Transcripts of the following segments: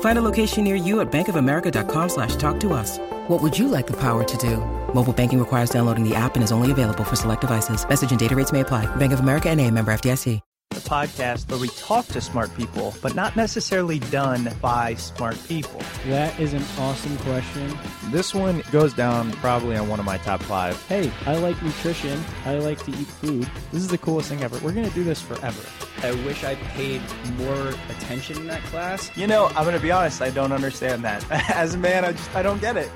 Find a location near you at bankofamerica.com slash talk to us. What would you like the power to do? Mobile banking requires downloading the app and is only available for select devices. Message and data rates may apply. Bank of America and a member FDIC. The podcast where we talk to smart people, but not necessarily done by smart people. That is an awesome question. This one goes down probably on one of my top five. Hey, I like nutrition. I like to eat food. This is the coolest thing ever. We're going to do this forever. I wish I paid more attention in that class. You know, I'm going to be honest, I don't understand that. As a man, I just I don't get it.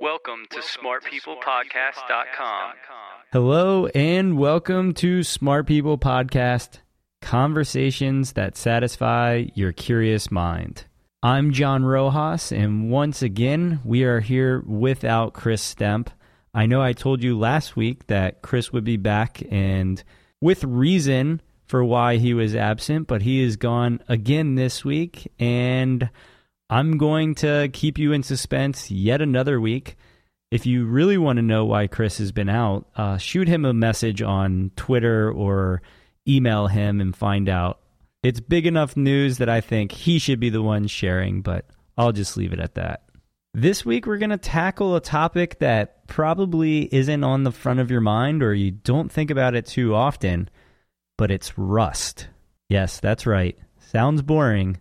Welcome to smartpeoplepodcast.com. Hello and welcome to Smart People Podcast Conversations that Satisfy Your Curious Mind. I'm John Rojas, and once again, we are here without Chris Stemp. I know I told you last week that Chris would be back, and with reason for why he was absent, but he is gone again this week, and I'm going to keep you in suspense yet another week. If you really want to know why Chris has been out, uh, shoot him a message on Twitter or email him and find out. It's big enough news that I think he should be the one sharing, but I'll just leave it at that. This week, we're going to tackle a topic that probably isn't on the front of your mind or you don't think about it too often, but it's rust. Yes, that's right. Sounds boring,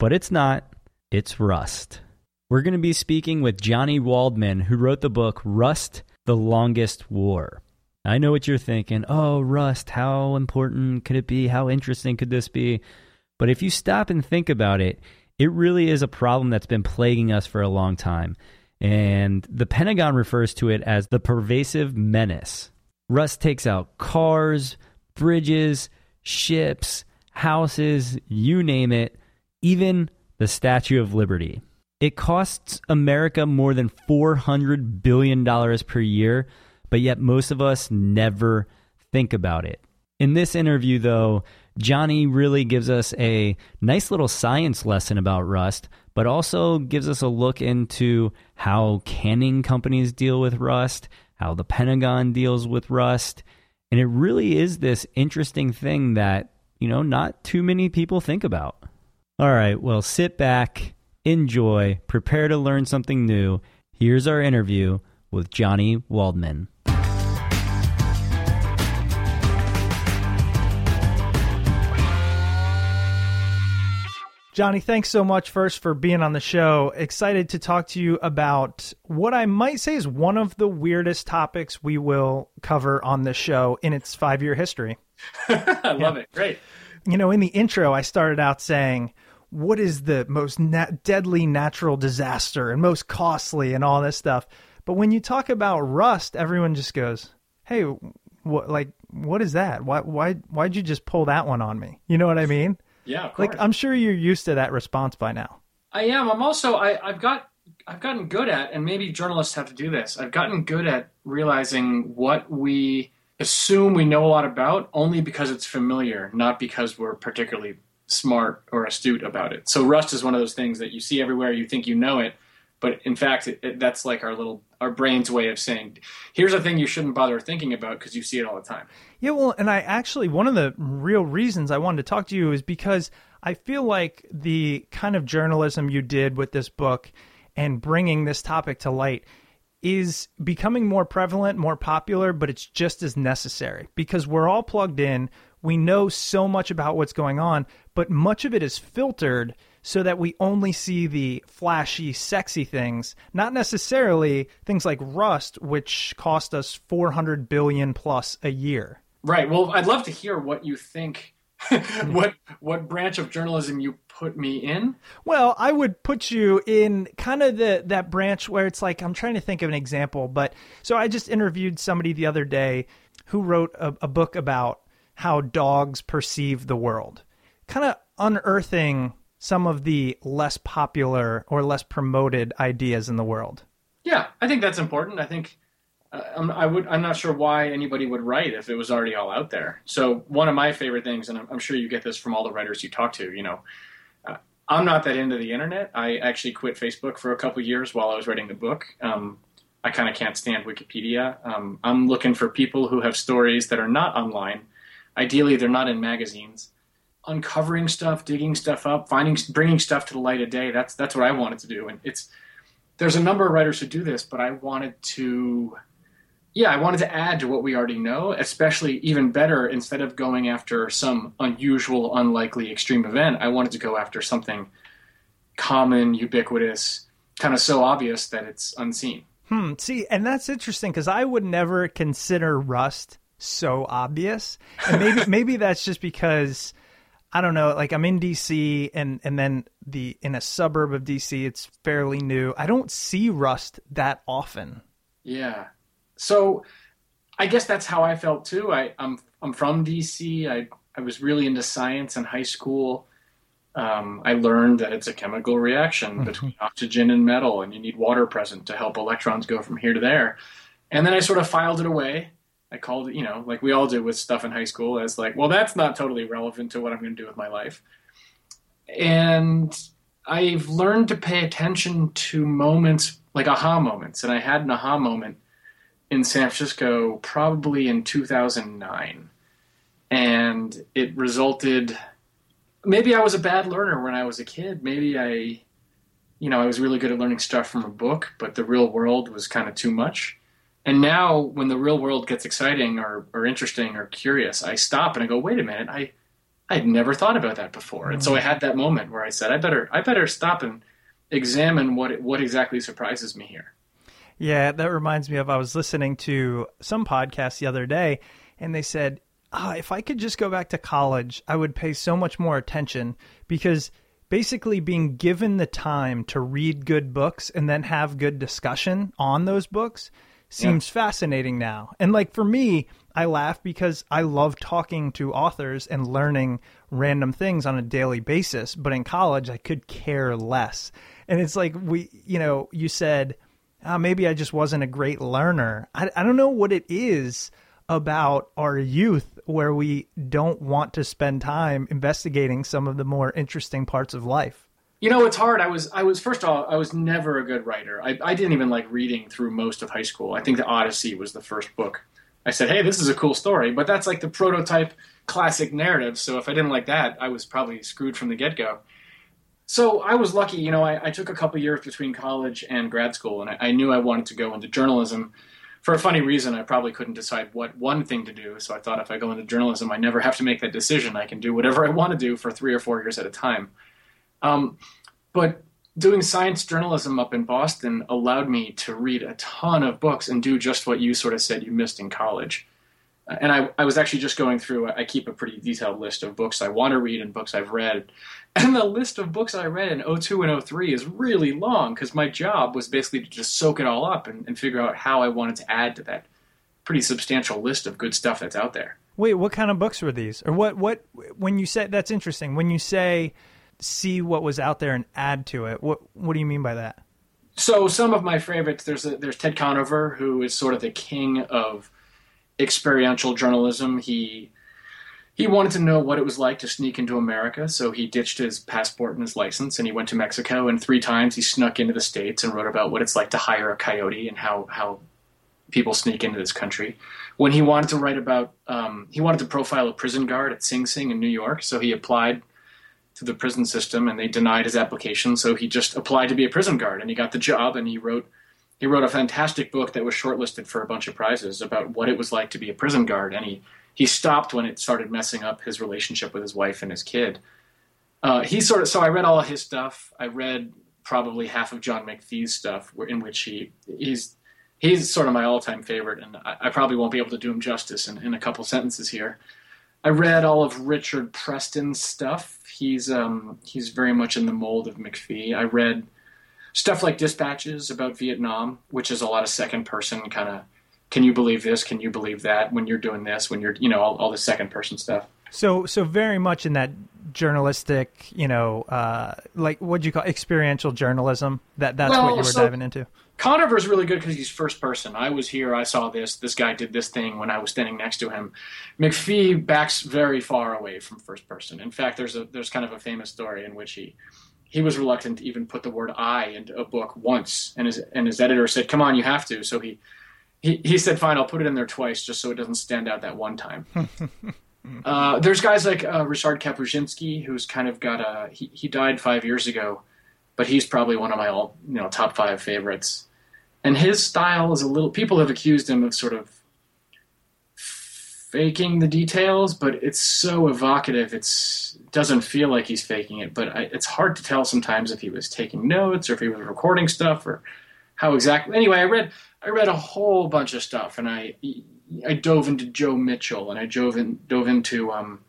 but it's not. It's rust. We're going to be speaking with Johnny Waldman, who wrote the book Rust The Longest War. I know what you're thinking. Oh, Rust, how important could it be? How interesting could this be? But if you stop and think about it, it really is a problem that's been plaguing us for a long time. And the Pentagon refers to it as the pervasive menace. Rust takes out cars, bridges, ships, houses, you name it, even the Statue of Liberty. It costs America more than $400 billion per year, but yet most of us never think about it. In this interview, though, Johnny really gives us a nice little science lesson about rust, but also gives us a look into how canning companies deal with rust, how the Pentagon deals with rust. And it really is this interesting thing that, you know, not too many people think about. All right, well, sit back enjoy, prepare to learn something new. Here's our interview with Johnny Waldman. Johnny, thanks so much first for being on the show. Excited to talk to you about what I might say is one of the weirdest topics we will cover on this show in its five year history. I love it. Great. You know, in the intro, I started out saying, what is the most nat- deadly natural disaster and most costly and all this stuff. But when you talk about rust, everyone just goes, "Hey, what like what is that? Why why why'd you just pull that one on me?" You know what I mean? Yeah, Like I'm sure you're used to that response by now. I am. I'm also. I, I've got. I've gotten good at, and maybe journalists have to do this. I've gotten good at realizing what we assume we know a lot about only because it's familiar, not because we're particularly smart or astute about it. So Rust is one of those things that you see everywhere. You think you know it, but in fact, it, it, that's like our little our brain's way of saying, "Here's a thing you shouldn't bother thinking about because you see it all the time." Yeah, well, and I actually one of the real reasons I wanted to talk to you is because I feel like the kind of journalism you did with this book and bringing this topic to light is becoming more prevalent, more popular, but it's just as necessary because we're all plugged in. We know so much about what's going on, but much of it is filtered so that we only see the flashy, sexy things, not necessarily things like Rust, which cost us 400 billion plus a year. Right. Well, I'd love to hear what you think hmm. what what branch of journalism you put me in? Well, I would put you in kind of the that branch where it's like I'm trying to think of an example, but so I just interviewed somebody the other day who wrote a, a book about how dogs perceive the world, kind of unearthing some of the less popular or less promoted ideas in the world. Yeah, I think that's important. I think uh, I'm, I would. I'm not sure why anybody would write if it was already all out there. So one of my favorite things, and I'm, I'm sure you get this from all the writers you talk to. You know, uh, I'm not that into the internet. I actually quit Facebook for a couple years while I was writing the book. Um, I kind of can't stand Wikipedia. Um, I'm looking for people who have stories that are not online. Ideally, they're not in magazines. Uncovering stuff, digging stuff up, finding, bringing stuff to the light of day. That's that's what I wanted to do. And it's there's a number of writers who do this, but I wanted to yeah, I wanted to add to what we already know, especially even better, instead of going after some unusual, unlikely extreme event, I wanted to go after something common, ubiquitous, kind of so obvious that it's unseen. Hmm. See, and that's interesting because I would never consider Rust so obvious, and maybe maybe that's just because I don't know. Like I'm in DC, and and then the in a suburb of DC, it's fairly new. I don't see Rust that often. Yeah, so I guess that's how I felt too. I, I'm I'm from DC. I I was really into science in high school. Um, I learned that it's a chemical reaction mm-hmm. between oxygen and metal, and you need water present to help electrons go from here to there. And then I sort of filed it away. I called it, you know, like we all do with stuff in high school, as like, well, that's not totally relevant to what I'm going to do with my life. And I've learned to pay attention to moments like aha moments, and I had an aha moment in San Francisco probably in 2009. And it resulted maybe I was a bad learner when I was a kid. Maybe I you know, I was really good at learning stuff from a book, but the real world was kind of too much. And now when the real world gets exciting or, or interesting or curious, I stop and I go, wait a minute, I I'd never thought about that before. And so I mm. had that moment where I said, I better I better stop and examine what what exactly surprises me here. Yeah, that reminds me of I was listening to some podcast the other day, and they said, oh, if I could just go back to college, I would pay so much more attention because basically being given the time to read good books and then have good discussion on those books seems yeah. fascinating now. And like for me, I laugh because I love talking to authors and learning random things on a daily basis. But in college, I could care less. And it's like we, you know, you said uh, maybe I just wasn't a great learner. I, I don't know what it is about our youth where we don't want to spend time investigating some of the more interesting parts of life. You know, it's hard. I was, I was first of all, I was never a good writer. I, I didn't even like reading through most of high school. I think the Odyssey was the first book. I said, "Hey, this is a cool story," but that's like the prototype classic narrative. So if I didn't like that, I was probably screwed from the get go so I was lucky, you know, I, I took a couple years between college and grad school, and I, I, knew I wanted to go into journalism. For a funny reason, I probably couldn't decide what one thing to do. So I thought if I go into journalism, I never have to make that decision. I can do whatever I want to do for three or four years at a time. Um, but doing science journalism up in Boston allowed me to read a ton of books and do just what you sort of said you missed in college. And I, I was actually just going through i keep a pretty detailed list of books i want to read and books i've read. And the list of books i read in 02 and 03 is really long because my job was basically to just soak it all up and, and figure out how i wanted to add to that pretty substantial list of good stuff that's out there. Wait what kind of books were these? Or what what when you say that's interesting. When you say see what was out there and add to it. What What do you mean by that? So some of my favorites. There's a, there's Ted Conover, who is sort of the king of experiential journalism. He he wanted to know what it was like to sneak into America, so he ditched his passport and his license, and he went to Mexico. And three times he snuck into the states and wrote about what it's like to hire a coyote and how how people sneak into this country. When he wanted to write about, um, he wanted to profile a prison guard at Sing Sing in New York, so he applied to the prison system, and they denied his application. So he just applied to be a prison guard, and he got the job, and he wrote. He wrote a fantastic book that was shortlisted for a bunch of prizes about what it was like to be a prison guard, and he he stopped when it started messing up his relationship with his wife and his kid. Uh, he sort of so I read all of his stuff. I read probably half of John McPhee's stuff, in which he he's he's sort of my all-time favorite, and I, I probably won't be able to do him justice in, in a couple sentences here. I read all of Richard Preston's stuff. He's um, he's very much in the mold of McPhee. I read stuff like Dispatches about Vietnam, which is a lot of second person kind of can you believe this? Can you believe that? When you're doing this, when you're, you know, all, all the second person stuff. So, so very much in that journalistic, you know, uh, like what do you call experiential journalism? That that's Well, what you were so- diving into. Conover's really good because he's first person. I was here, I saw this, this guy did this thing when I was standing next to him. McPhee backs very far away from first person. In fact, there's a there's kind of a famous story in which he he was reluctant to even put the word I into a book once, and his and his editor said, "Come on, you have to." So he he, he said, "Fine, I'll put it in there twice, just so it doesn't stand out that one time." uh, there's guys like uh, Richard Kapuscinski, who's kind of got a he, he died five years ago, but he's probably one of my all you know top five favorites. And his style is a little. People have accused him of sort of faking the details, but it's so evocative. It's it doesn't feel like he's faking it, but I, it's hard to tell sometimes if he was taking notes or if he was recording stuff or how exactly. Anyway, I read I read a whole bunch of stuff, and I I dove into Joe Mitchell, and I dove in, dove into um,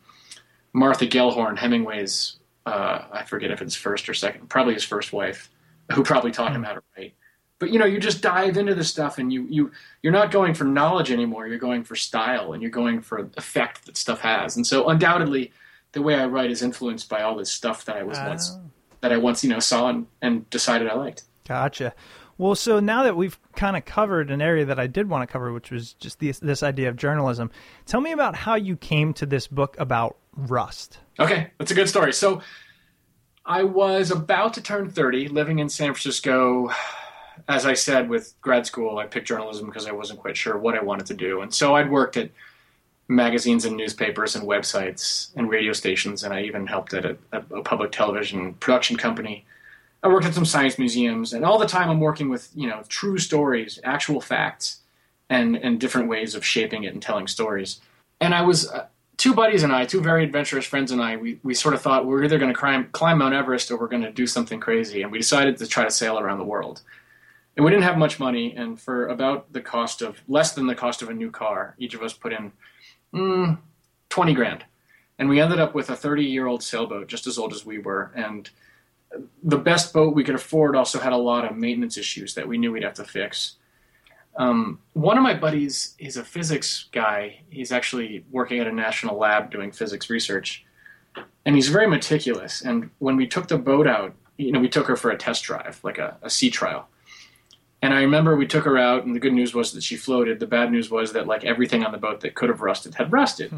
Martha Gellhorn, Hemingway's. Uh, I forget if it's first or second, probably his first wife, who probably taught him how to write. But you know, you just dive into the stuff, and you you you're not going for knowledge anymore. You're going for style, and you're going for effect that stuff has. And so, undoubtedly, the way I write is influenced by all this stuff that I was once Oh. that I once you know saw and, and decided I liked. Gotcha. Well, so now that we've kind of covered an area that I did want to cover, which was just this, this idea of journalism, tell me about how you came to this book about Rust. Okay, that's a good story. So I was about to turn 30, living in San Francisco. As I said, with grad school, I picked journalism because I wasn't quite sure what I wanted to do. And so I'd worked at magazines and newspapers and websites and radio stations, and I even helped at a, a public television production company. I worked at some science museums, and all the time I'm working with, you know, true stories, actual facts, and, and different ways of shaping it and telling stories. And I was uh, two buddies and I, two very adventurous friends and I, we, we sort of thought we're either going to climb, climb Mount Everest or we're going to do something crazy. And we decided to try to sail around the world. And we didn't have much money. And for about the cost of, less than the cost of a new car, each of us put in mm, 20 grand. And we ended up with a 30 year old sailboat, just as old as we were. And the best boat we could afford also had a lot of maintenance issues that we knew we'd have to fix. Um, one of my buddies is a physics guy. He's actually working at a national lab doing physics research, and he's very meticulous. And when we took the boat out, you know, we took her for a test drive, like a, a sea trial. And I remember we took her out, and the good news was that she floated. The bad news was that like everything on the boat that could have rusted had rusted.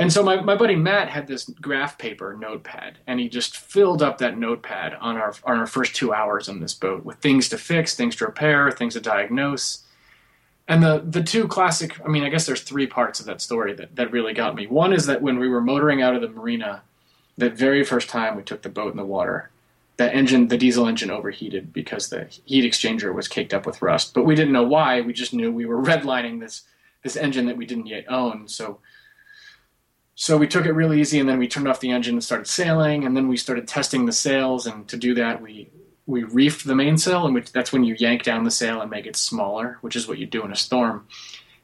And so my, my buddy Matt had this graph paper notepad, and he just filled up that notepad on our on our first two hours on this boat with things to fix, things to repair, things to diagnose. And the the two classic, I mean, I guess there's three parts of that story that, that really got me. One is that when we were motoring out of the marina, the very first time we took the boat in the water, the engine, the diesel engine overheated because the heat exchanger was caked up with rust. But we didn't know why. We just knew we were redlining this this engine that we didn't yet own. So so we took it really easy, and then we turned off the engine and started sailing, and then we started testing the sails. And to do that, we we reefed the mainsail, and which that's when you yank down the sail and make it smaller, which is what you do in a storm.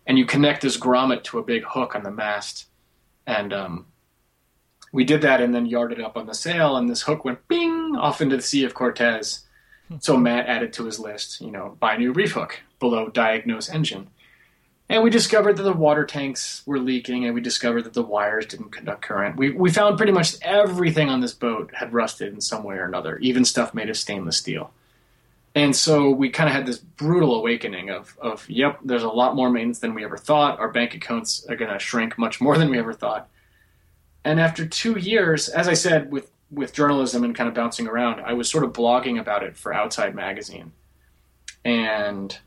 And you connect this grommet to a big hook on the mast, and um, we did that, and then yarded up on the sail, and this hook went bing off into the Sea of Cortez. So Matt added to his list, you know, buy new reef hook below diagnose engine. And we discovered that the water tanks were leaking, and we discovered that the wires didn't conduct current. We, we found pretty much everything on this boat had rusted in some way or another, even stuff made of stainless steel. And so we kind of had this brutal awakening of, of, yep, there's a lot more maintenance than we ever thought. Our bank accounts are going to shrink much more than we ever thought. And after two years, as I said, with, with journalism and kind of bouncing around, I was sort of blogging about it for Outside Magazine. And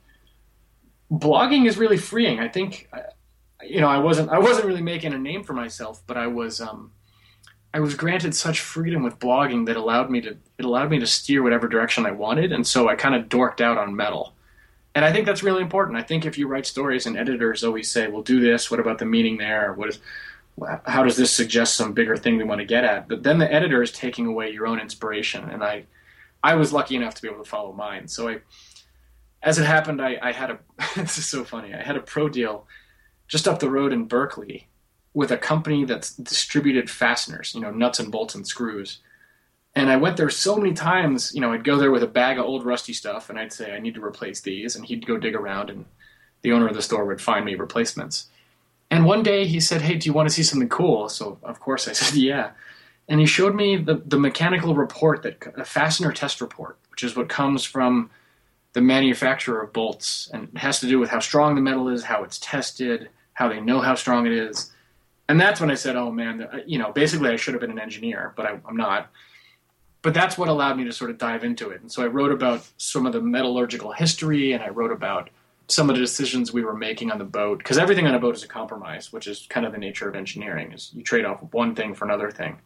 blogging is really freeing. I think, you know, I wasn't I wasn't really making a name for myself, but I was um, I was granted such freedom with blogging that allowed me to it allowed me to steer whatever direction I wanted, and so I kind of dorked out on metal. And I think that's really important. I think if you write stories and editors always say, "Well, do this. What about the meaning there? What is how does this suggest some bigger thing we want to get at?" But then the editor is taking away your own inspiration, and I I was lucky enough to be able to follow mine. So I as it happened, I, I had a this is so funny. I had a pro deal just up the road in Berkeley with a company that's distributed fasteners, you know, nuts and bolts and screws. And I went there so many times, you know, I'd go there with a bag of old rusty stuff and I'd say, I need to replace these. And he'd go dig around and the owner of the store would find me replacements. And one day he said, Hey, do you want to see something cool? So, of course, I said, Yeah. And he showed me the, the mechanical report, that a fastener test report, which is what comes from the manufacturer of bolts, and it has to do with how strong the metal is, how it's tested, how they know how strong it is. And that's when I said, "Oh man, you know, basically I should have been an engineer, but I, I'm not." But that's what allowed me to sort of dive into it. And so I wrote about some of the metallurgical history, and I wrote about some of the decisions we were making on the boat because everything on a boat is a compromise, which is kind of the nature of engineering. Is you trade off one thing for another thing.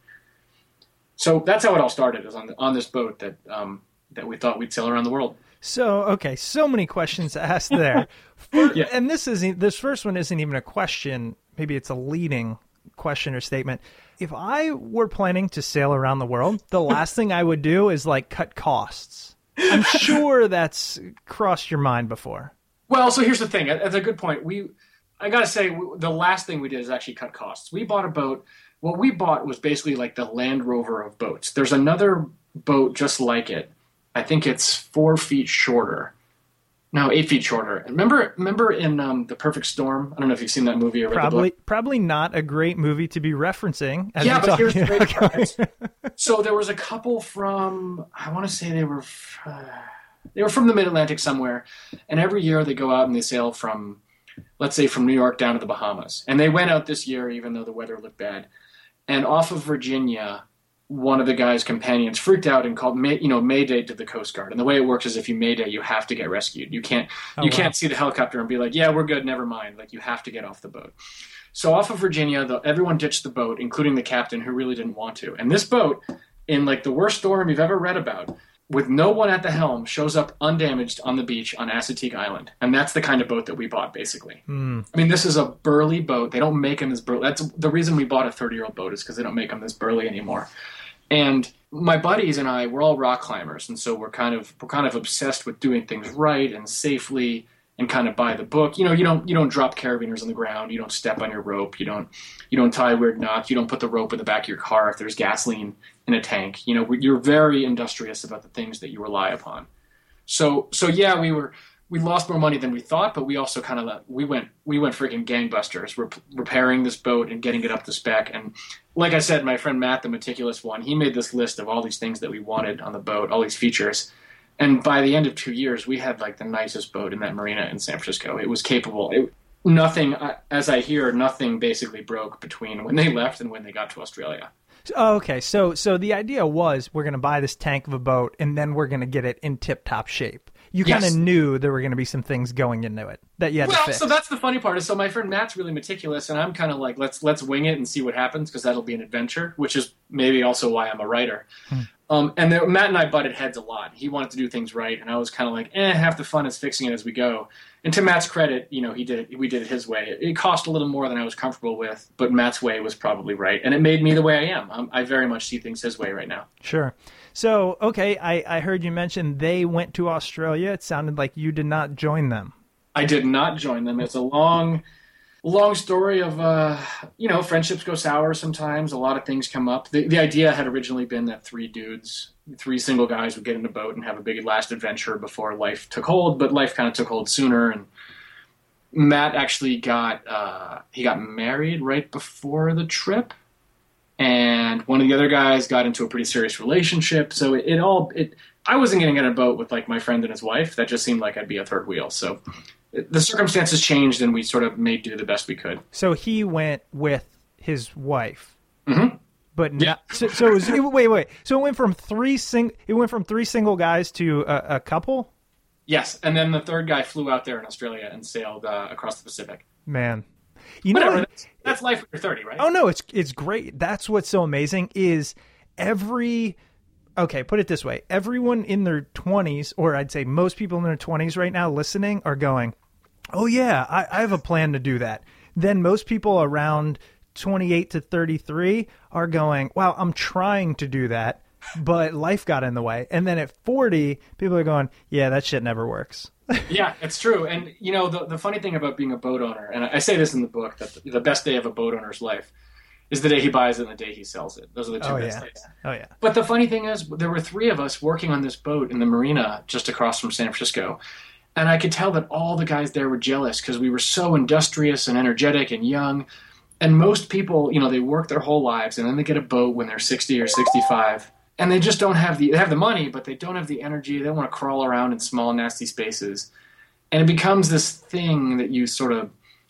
So that's how it all started. Is on the, on this boat that um, that we thought we'd sail around the world. So okay, so many questions asked there, For, yeah. and this isn't this first one isn't even a question. Maybe it's a leading question or statement. If I were planning to sail around the world, the last thing I would do is like cut costs. I'm sure that's crossed your mind before. Well, so here's the thing. That's a good point. We, I gotta say, the last thing we did is actually cut costs. We bought a boat. What we bought was basically like the Land Rover of boats. There's another boat just like it I think it's four feet shorter. No, eight feet shorter. Remember, remember in um, the Perfect Storm. I don't know if you've seen that movie or probably probably not a great movie to be referencing. yeah, but here's the great part. so there was a couple from I want to say they were uh, they were from the Mid Atlantic somewhere, and every year they go out and they sail from let's say from New York down to the Bahamas, and they went out this year even though the weather looked bad, and off of Virginia one of the guy's companions freaked out and called you know Mayday to the Coast Guard. And the way it works is if you Mayday, you have to get rescued. You can't oh, you wow. can't see the helicopter and be like, yeah, we're good, never mind. Like you have to get off the boat. So off of Virginia, the, everyone ditched the boat, including the captain who really didn't want to. And this boat, in like the worst storm you've ever read about, with no one at the helm, shows up undamaged on the beach on Assateague Island. And that's the kind of boat that we bought, basically. Mm. I mean, this is a burly boat. They don't make them as burly. That's the reason we bought a 30 year old boat is because they don't make them this burly anymore. And my buddies and I, we're all rock climbers, and so we're kind of we're kind of obsessed with doing things right and safely and kind of by the book. You know, you don't you don't drop carabiners on the ground, you don't step on your rope, you don't you don't tie weird knots, you don't put the rope in the back of your car if there's gasoline in a tank. You know, you're very industrious about the things that you rely upon. So so yeah, we were we lost more money than we thought, but we also kind of we went we went freaking gangbusters. We're repairing this boat and getting it up to spec. And like I said, my friend Matt, the meticulous one, he made this list of all these things that we wanted on the boat, all these features. And by the end of two years, we had like the nicest boat in that marina in San Francisco. It was capable. It, nothing, uh, as I hear, nothing basically broke between when they left and when they got to Australia. Oh, okay, so so the idea was we're going to buy this tank of a boat and then we're going to get it in tip top shape you kind of knew there were going to be some things going into it that you had well, to fix. so that's the funny part is so my friend Matt's really meticulous, and I'm kind of like let's let's wing it and see what happens because that'll be an adventure, which is maybe also why I'm a writer. Hmm. Um, and there, Matt and I butted heads a lot. He wanted to do things right, and I was kind of like, eh, half the fun is fixing it as we go. And to Matt's credit, you know, he did it. We did it his way. It, cost a little more than I was comfortable with, but Matt's way was probably right, and it made me the way I am. Um, I very much see things his way right now. Sure. So, okay, I, I heard you mention they went to Australia. It sounded like you did not join them. I did not join them. It's a long, long story of, uh, you know, friendships go sour sometimes. A lot of things come up. The, the idea had originally been that three dudes, three single guys would get in a boat and have a big last adventure before life took hold, but life kind of took hold sooner. And Matt actually got uh, he got married right before the trip, and one of the other guys got into a pretty serious relationship. So it, it all it I wasn't getting on a boat with like my friend and his wife. That just seemed like I'd be a third wheel. So the circumstances changed, and we sort of made do the best we could. So he went with his wife. Mhm. But Yeah. so, so it was, it, wait, wait. So it went from three sing. It went from three single guys to a, a couple. Yes, and then the third guy flew out there in Australia and sailed uh, across the Pacific. Man, you know. Whatever. what? That's, that's life when you're 30, right? Oh no, it's it's great. That's what's so amazing is every okay, put it this way. Everyone in their 20s or I'd say most people in their 20s right now listening are going, "Oh yeah, I, I have a plan to do that." Then most people around 28 to 33 are going, "Wow, I'm trying to do that." But life got in the way. And then at 40, people are going, yeah, that shit never works. yeah, it's true. And you know, the the funny thing about being a boat owner, and I say this in the book, that the, the best day of a boat owner's life is the day he buys it and the day he sells it. Those are the two Oh best yeah. days. Oh yeah. But the funny thing is, there were three of us working on this boat in the marina just across from San Francisco. And I could tell that all the guys there were jealous because we were so industrious and energetic and young. And most people, you know, they work their whole lives and then they get a boat when they're 60 or 65. And they just don't have the, they have the money, but they don't have the energy. They want to crawl around in small, nasty spaces. And it becomes this thing that you sort of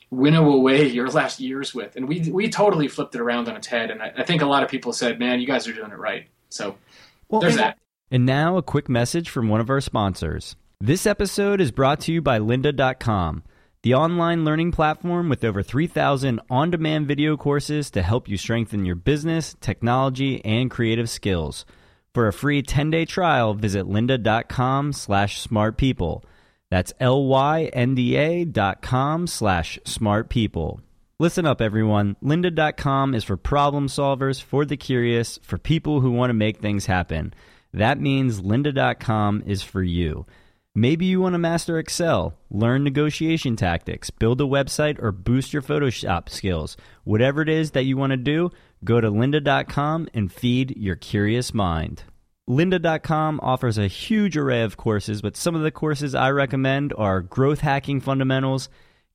winnow away your last years with. And we, we totally flipped it around on its head. And I, I think a lot of people said, man, you guys are doing it right. So Well, there's and- that. And now a quick message from one of our sponsors. This episode is brought to you by lynda.com, the online learning platform with over 3,000 on-demand video courses to help you strengthen your business, technology, and creative skills. For a free 10-day trial, visit lynda.com slash smartpeople. That's L-Y-N-D-A dot com slash smartpeople. Listen up, everyone. Lynda.com is for problem solvers, for the curious, for people who want to make things happen. That means lynda.com is for you. Maybe you want to master Excel, learn negotiation tactics, build a website, or boost your Photoshop skills. Whatever it is that you want to do, go to lynda.com and feed your curious mind. Lynda.com offers a huge array of courses, but some of the courses I recommend are Growth Hacking Fundamentals,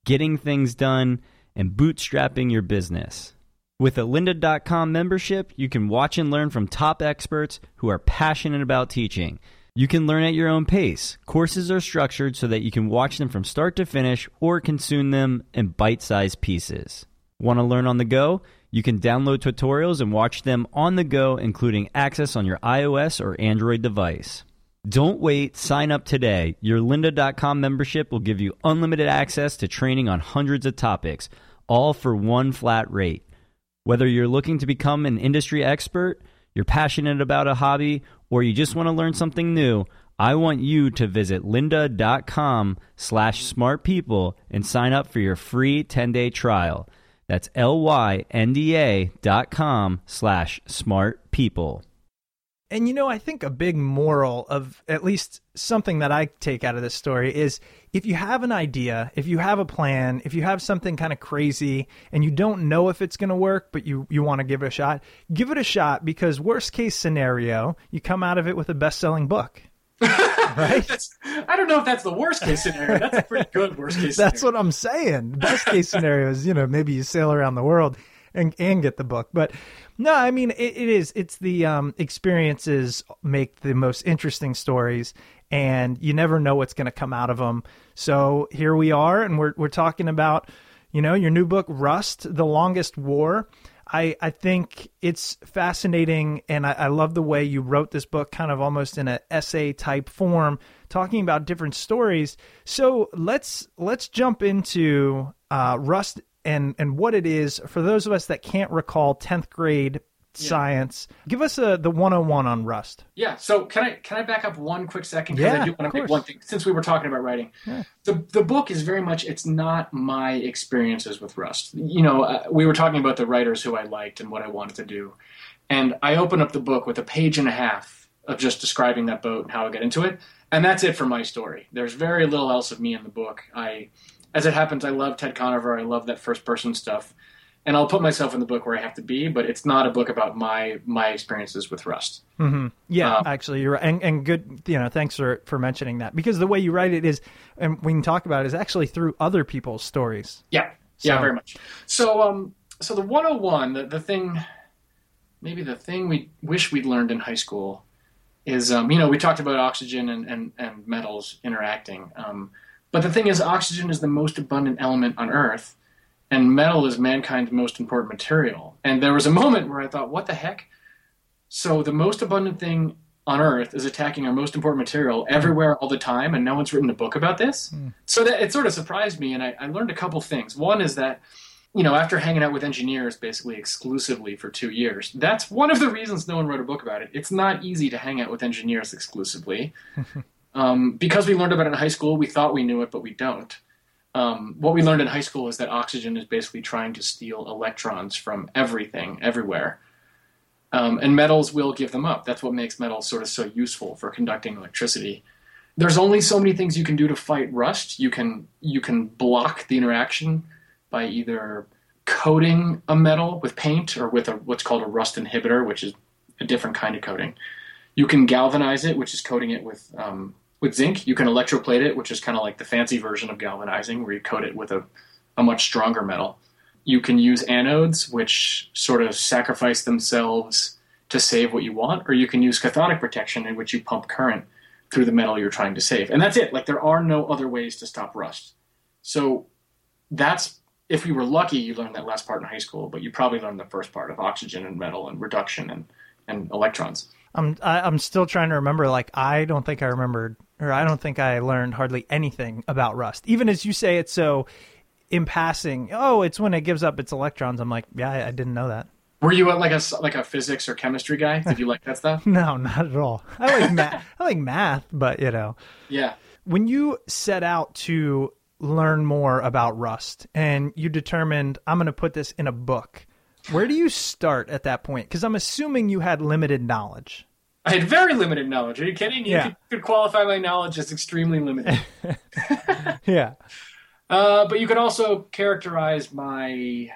Getting Things Done, and Bootstrapping Your Business. With a lynda.com membership, you can watch and learn from top experts who are passionate about teaching. You can learn at your own pace. Courses are structured so that you can watch them from start to finish or consume them in bite sized pieces. Want to learn on the go? You can download tutorials and watch them on the go, including access on your iOS or Android device. Don't wait, sign up today. Your lynda.com membership will give you unlimited access to training on hundreds of topics, all for one flat rate. Whether you're looking to become an industry expert, you're passionate about a hobby, or you just want to learn something new, I want you to visit lynda.com slash smartpeople and sign up for your free 10-day trial. That's L-Y-N-D-A dot com slash smartpeople. And you know, I think a big moral of at least something that I take out of this story is if you have an idea, if you have a plan, if you have something kind of crazy and you don't know if it's going to work, but you, you want to give it a shot, give it a shot because worst case scenario, you come out of it with a best selling book. right? That's, I don't know if that's the worst case scenario. That's a pretty good worst case That's what I'm saying. Best case scenario is, you know, maybe you sail around the world and and get the book. But no, I mean it, it is. It's the um, experiences make the most interesting stories, and you never know what's going to come out of them. So here we are, and we're we're talking about, you know, your new book, Rust: The Longest War. I, I think it's fascinating, and I, I love the way you wrote this book, kind of almost in an essay type form, talking about different stories. So let's let's jump into uh, Rust and and what it is for those of us that can't recall tenth grade science. Give us a the one on one on Rust. Yeah. So can I can I back up one quick second? 'Cause Yeah, I do want to make one thing since we were talking about writing. The the book is very much it's not my experiences with Rust. You know, uh, we were talking about the writers who I liked and what I wanted to do, and I open up the book with a page and a half of just describing that boat and how I got into it, and that's it for my story. There's very little else of me in the book. I, as it happens, I love Ted Conover. I love that first person stuff. and I'll put myself in the book where I have to be, but it's not a book about my my experiences with Rust. Mm-hmm. Yeah, Um, actually, you're right. And, and good, you know, thanks for, for mentioning that because the way you write it is, and we can talk about it, is actually through other people's stories. Yeah, yeah, very much. So, um, so the 101, the, the thing, maybe the thing we wish we'd learned in high school is, um, you know, we talked about oxygen and, and, and metals interacting. Um, but the thing is, oxygen is the most abundant element on Earth, and metal is mankind's most important material. And there was a moment where I thought, what the heck? So the most abundant thing on Earth is attacking our most important material everywhere all the time, and no one's written a book about this. Hmm. So that it sort of surprised me, and I, I learned a couple things. One is that you know, after hanging out with engineers basically exclusively for two years, that's one of the reasons no one wrote a book about it. It's not easy to hang out with engineers exclusively. um, because we learned about it in high school, we thought we knew it, but we don't. Um, what we learned in high school is that oxygen is basically trying to steal electrons from everything, everywhere. Um, and metals will give them up. That's what makes metals sort of so useful for conducting electricity. There's only so many things you can do to fight rust. You can you can block the interaction by either coating a metal with paint or with a, what's called a rust inhibitor, which is a different kind of coating. You can galvanize it, which is coating it with um, with zinc. You can electroplate it, which is kind of like the fancy version of galvanizing, where you coat it with a, a much stronger metal. You can use anodes, which sort of sacrifice themselves to save what you want, or you can use cathodic protection, in which you pump current through the metal you're trying to save. And that's it. Like there are no other ways to stop rust. So that's if you were lucky, you learned that last part in high school, but you probably learned the first part of oxygen and metal and reduction and, and electrons. I'm I, I'm still trying to remember. Like I don't think I remembered, or I don't think I learned hardly anything about Rust. Even as you say it so in passing. Oh, it's when it gives up its electrons. I'm like, yeah, I, I didn't know that. Were you a, like a like a physics or chemistry guy? Did you like that stuff? No, not at all. I like math. I like math, but you know, Yeah. when you set out to learn more about Rust and you determined I'm going to put this in a book, where do you start at that point? Because I'm assuming you had limited knowledge. I had very limited knowledge. Are you kidding? You Yeah. could, could qualify my knowledge as extremely limited. Yeah. Uh, but you could also characterize my,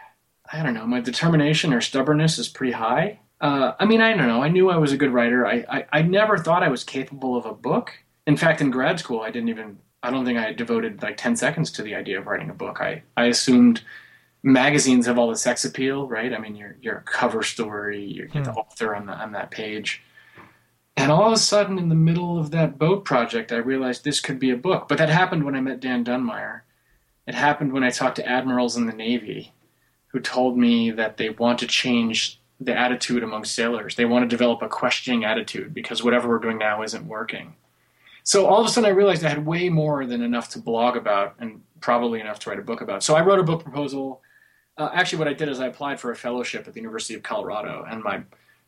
I don't know, my determination or stubbornness is pretty high. Uh, I mean, I don't know. I knew I was a good writer. I, I, I never thought I was capable of a book. In fact, in grad school, I didn't even, I don't think I devoted like 10 seconds to the idea of writing a book. I, I assumed magazines have all the sex appeal, right? I mean, you're, you're a cover story, you're, you're the author on, the, on that page. And all of a sudden, in the middle of that boat project, I realized this could be a book. But that happened when I met Dan Dunmire. It happened when I talked to admirals in the Navy who told me that they want to change the attitude among sailors. They want to develop a questioning attitude because whatever we're doing now isn't working. So all of a sudden, I realized I had way more than enough to blog about and probably enough to write a book about. So I wrote a book proposal. Uh, actually, what I did is I applied for a fellowship at the University of Colorado, and my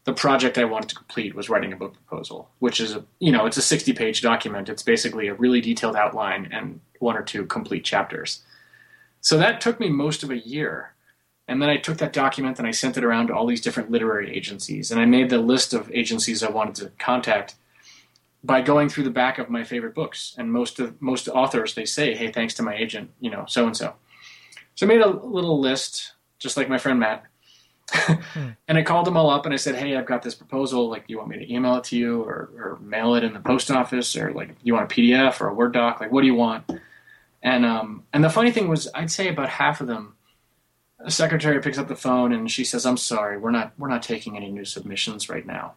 the project I wanted to complete was writing a book proposal, which is a you know it's a sixty page document. It's basically a really detailed outline and one or two complete chapters. So that took me most of a year. And then I took that document and I sent it around to all these different literary agencies. And I made the list of agencies I wanted to contact by going through the back of my favorite books. And most of most authors they say, "Hey, thanks to my agent, you know, so and so." So I made a little list, just like my friend Matt. and I called them all up and I said, "Hey, I've got this proposal. Like, do you want me to email it to you or, or mail it in the post office or like, do you want a PDF or a Word doc? Like, what do you want?" And um, and the funny thing was, I'd say about half of them, a secretary picks up the phone and she says, "I'm sorry, we're not we're not taking any new submissions right now."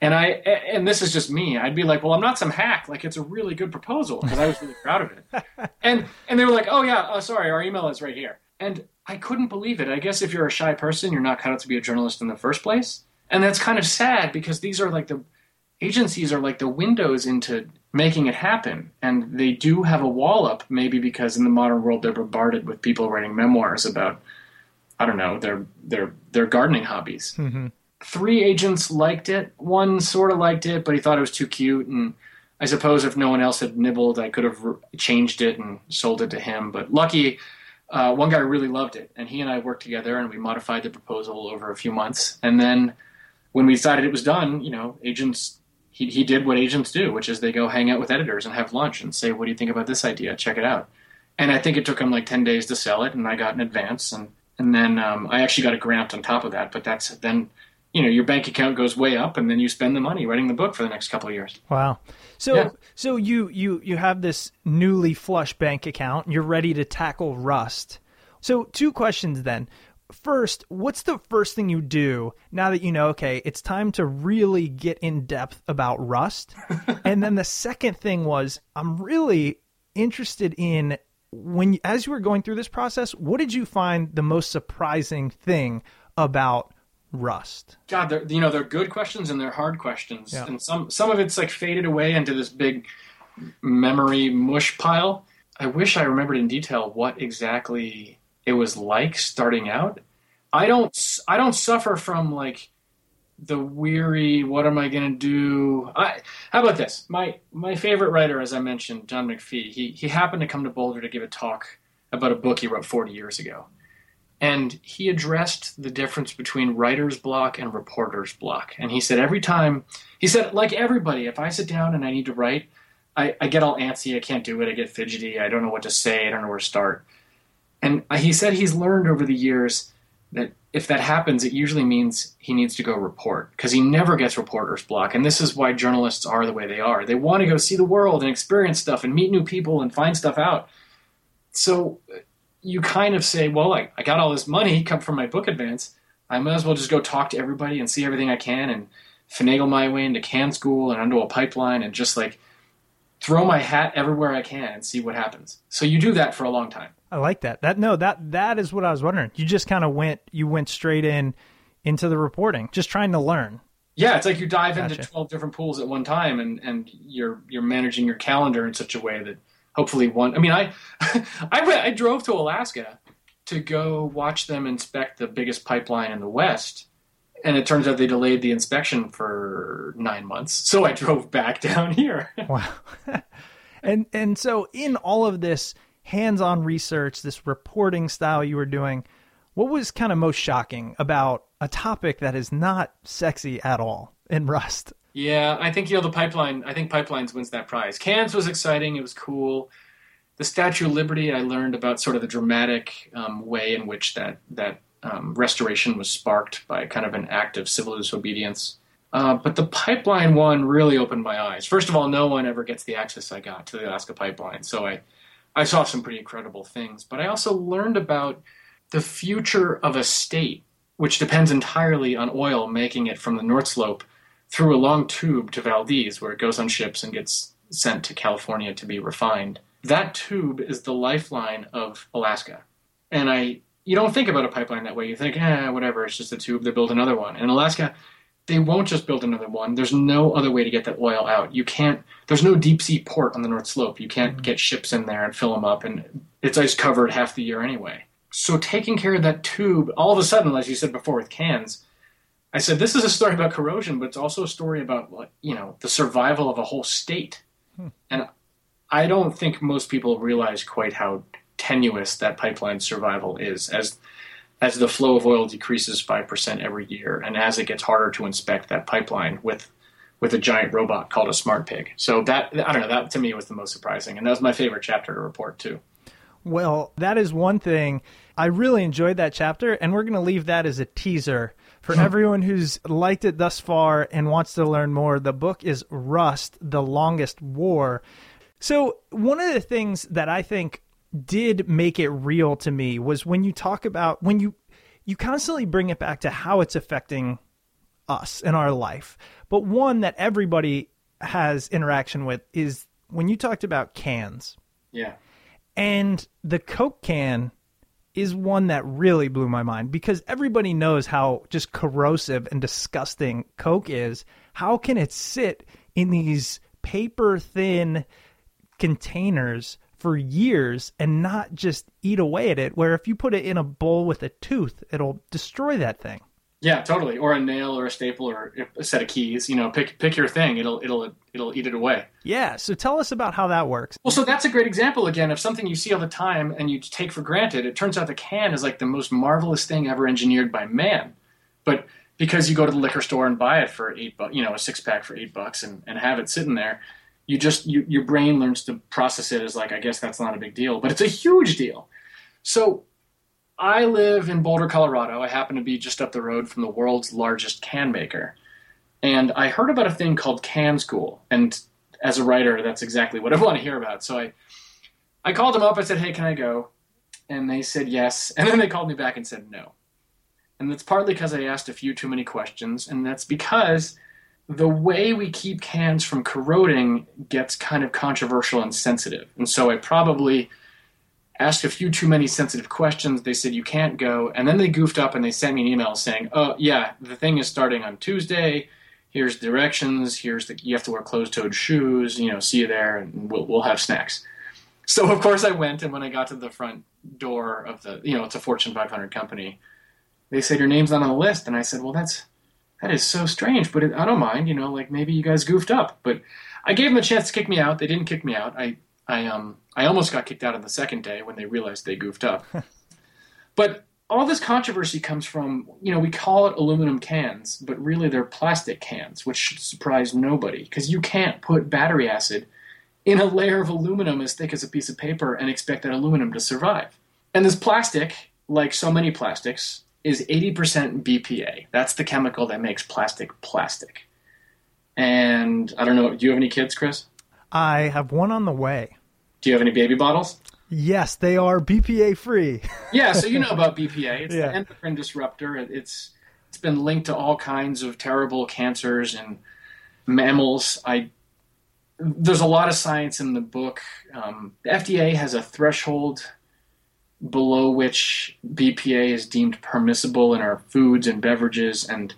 And I and this is just me. I'd be like, "Well, I'm not some hack. Like, it's a really good proposal because I was really proud of it." And and they were like, "Oh yeah, uh, sorry, our email is right here." And I couldn't believe it. I guess if you're a shy person, you're not cut out to be a journalist in the first place. And that's kind of sad because these are like the agencies are like the windows into making it happen. And they do have a wall up, maybe because in the modern world they're bombarded with people writing memoirs about, I don't know, their their their gardening hobbies. Mm-hmm. Three agents liked it. One sort of liked it, but he thought it was too cute. And I suppose if no one else had nibbled, I could have changed it and sold it to him. But lucky, uh, one guy really loved it, and he and I worked together, and we modified the proposal over a few months. And then when we decided it was done, you know, agents he he did what agents do, which is they go hang out with editors and have lunch and say, "What do you think about this idea? Check it out." And I think it took him like ten days to sell it, and I got an advance, and and then um, I actually got a grant on top of that. But that's then you know your bank account goes way up, and then you spend the money writing the book for the next couple of years. Wow. So Yeah. so you you you have this newly flush bank account. and You're ready to tackle Rust. So two questions then. First, what's the first thing you do now that you know okay, it's time to really get in depth about Rust? and then the second thing was I'm really interested in when as you were going through this process, what did you find the most surprising thing about Rust? God, they're, you know they're good questions and they're hard questions, Yeah. and some some of it's like faded away into this big memory mush pile. I wish I remembered in detail what exactly it was like starting out. I don't I don't suffer from like the weary what am I going to do? I how about this? My my favorite writer as I mentioned, John McPhee, he he happened to come to Boulder to give a talk about a book he wrote 40 years ago. And he addressed the difference between writer's block and reporter's block. And he said every time he said like everybody, if I sit down and I need to write, I, I get all antsy, I can't do it, I get fidgety, I don't know what to say, I don't know where to start. And he said he's learned over the years that if that happens, it usually means he needs to go report because he never gets reporter's block. And this is why journalists are the way they are. They want to go see the world and experience stuff and meet new people and find stuff out. So you kind of say, well, I, I got all this money come from my book advance. I might as well just go talk to everybody and see everything I can and finagle my way into can school and onto a pipeline and just like throw my hat everywhere I can and see what happens. So you do that for a long time. I like that. That no, that that is what I was wondering. You just kind of went you went straight in into the reporting, just trying to learn. Yeah, it's like you dive into twelve different pools at one time, and and you're you're managing your calendar in such a way that hopefully one. I mean, I I, went, I drove to Alaska to go watch them inspect the biggest pipeline in the West, and it turns out they delayed the inspection for nine months. So I drove back down here. Wow. and and so in all of this hands-on research, this reporting style you were doing, what was kind of most shocking about a topic that is not sexy at all in Rust? Yeah, I think you know the pipeline. I think pipelines wins that prize. Cans was exciting. It was cool. The Statue of Liberty. I learned about sort of the dramatic um, way in which that that um, restoration was sparked by kind of an act of civil disobedience. Uh, but the pipeline one really opened my eyes. First of all, no one ever gets the access I got to the Alaska pipeline, so I I saw some pretty incredible things. But I also learned about the future of a state, which depends entirely on oil making it from the North Slope through a long tube to Valdez, where it goes on ships and gets sent to California to be refined. That tube is the lifeline of Alaska. And I you don't think about a pipeline that way. You think, eh, whatever, it's just a tube, they build another one. In Alaska, they won't just build another one. There's no other way to get that oil out. You can't there's no deep sea port on the North Slope. You can't get ships in there and fill them up and it's ice covered half the year anyway. So taking care of that tube, all of a sudden, as you said before with cans, I said this is a story about corrosion, but it's also a story about you know the survival of a whole state. Hmm. And I don't think most people realize quite how tenuous that pipeline survival is as as the flow of oil decreases five percent every year, and as it gets harder to inspect that pipeline with with a giant robot called a smart pig. So that I don't know that to me was the most surprising, and that was my favorite chapter to report too. Well, that is one thing. I really enjoyed that chapter, and we're going to leave that as a teaser for everyone who's liked it thus far and wants to learn more. The book is Rust, The Longest War. So, one of the things that I think did make it real to me was when you talk about when you you constantly bring it back to how it's affecting us in our life. But one that everybody has interaction with is when you talked about cans. Yeah. And the Coke can is one that really blew my mind because everybody knows how just corrosive and disgusting Coke is. How can it sit in these paper thin containers for years and not just eat away at it? Where if you put it in a bowl with a tooth, it'll destroy that thing. Yeah, totally. Or a nail, or a staple, or a set of keys. You know, pick pick your thing. It'll it'll it'll eat it away. Yeah. So tell us about how that works. Well, so that's a great example again of something you see all the time and you take for granted. It turns out the can is like the most marvelous thing ever engineered by man. But because you go to the liquor store and buy it for eight bucks, you know, a six pack for eight bucks and, and have it sitting there, you just you, your brain learns to process it as like, I guess that's not a big deal, but it's a huge deal. So I live in Boulder, Colorado. I happen to be just up the road from the world's largest can maker. And I heard about a thing called Can School. And as a writer, that's exactly what I want to hear about. So I, I called them up. I said, hey, can I go? And they said yes. And then they called me back and said no. And that's partly because I asked a few too many questions. And that's because the way we keep cans from corroding gets kind of controversial and sensitive. And so I probably asked a few too many sensitive questions. They said, you can't go. And then they goofed up and they sent me an email saying, oh, yeah, the thing is starting on Tuesday. Here's directions. Here's the, you have to wear closed toed shoes. You know, see you there and we'll, we'll have snacks. So, of course, I went. And when I got to the front door of the, you know, it's a Fortune 500 company, they said, your name's not on the list. And I said, well, that's, that is so strange, but it, I don't mind. You know, like maybe you guys goofed up. But I gave them a chance to kick me out. They didn't kick me out. I, I, um, I almost got kicked out on the second day when they realized they goofed up. but all this controversy comes from, you know, we call it aluminum cans, but really they're plastic cans, which should surprise nobody because you can't put battery acid in a layer of aluminum as thick as a piece of paper and expect that aluminum to survive. And this plastic, like so many plastics, is 80% BPA. That's the chemical that makes plastic plastic. And I don't know, do you have any kids, Chris? I have one on the way. Do you have any baby bottles? Yes, they are BPA free. yeah, so you know about BPA. It's Yeah. the endocrine disruptor. It- It's it's been linked to all kinds of terrible cancers and mammals. I there's a lot of science in the book. Um, the FDA has a threshold below which BPA is deemed permissible in our foods and beverages, and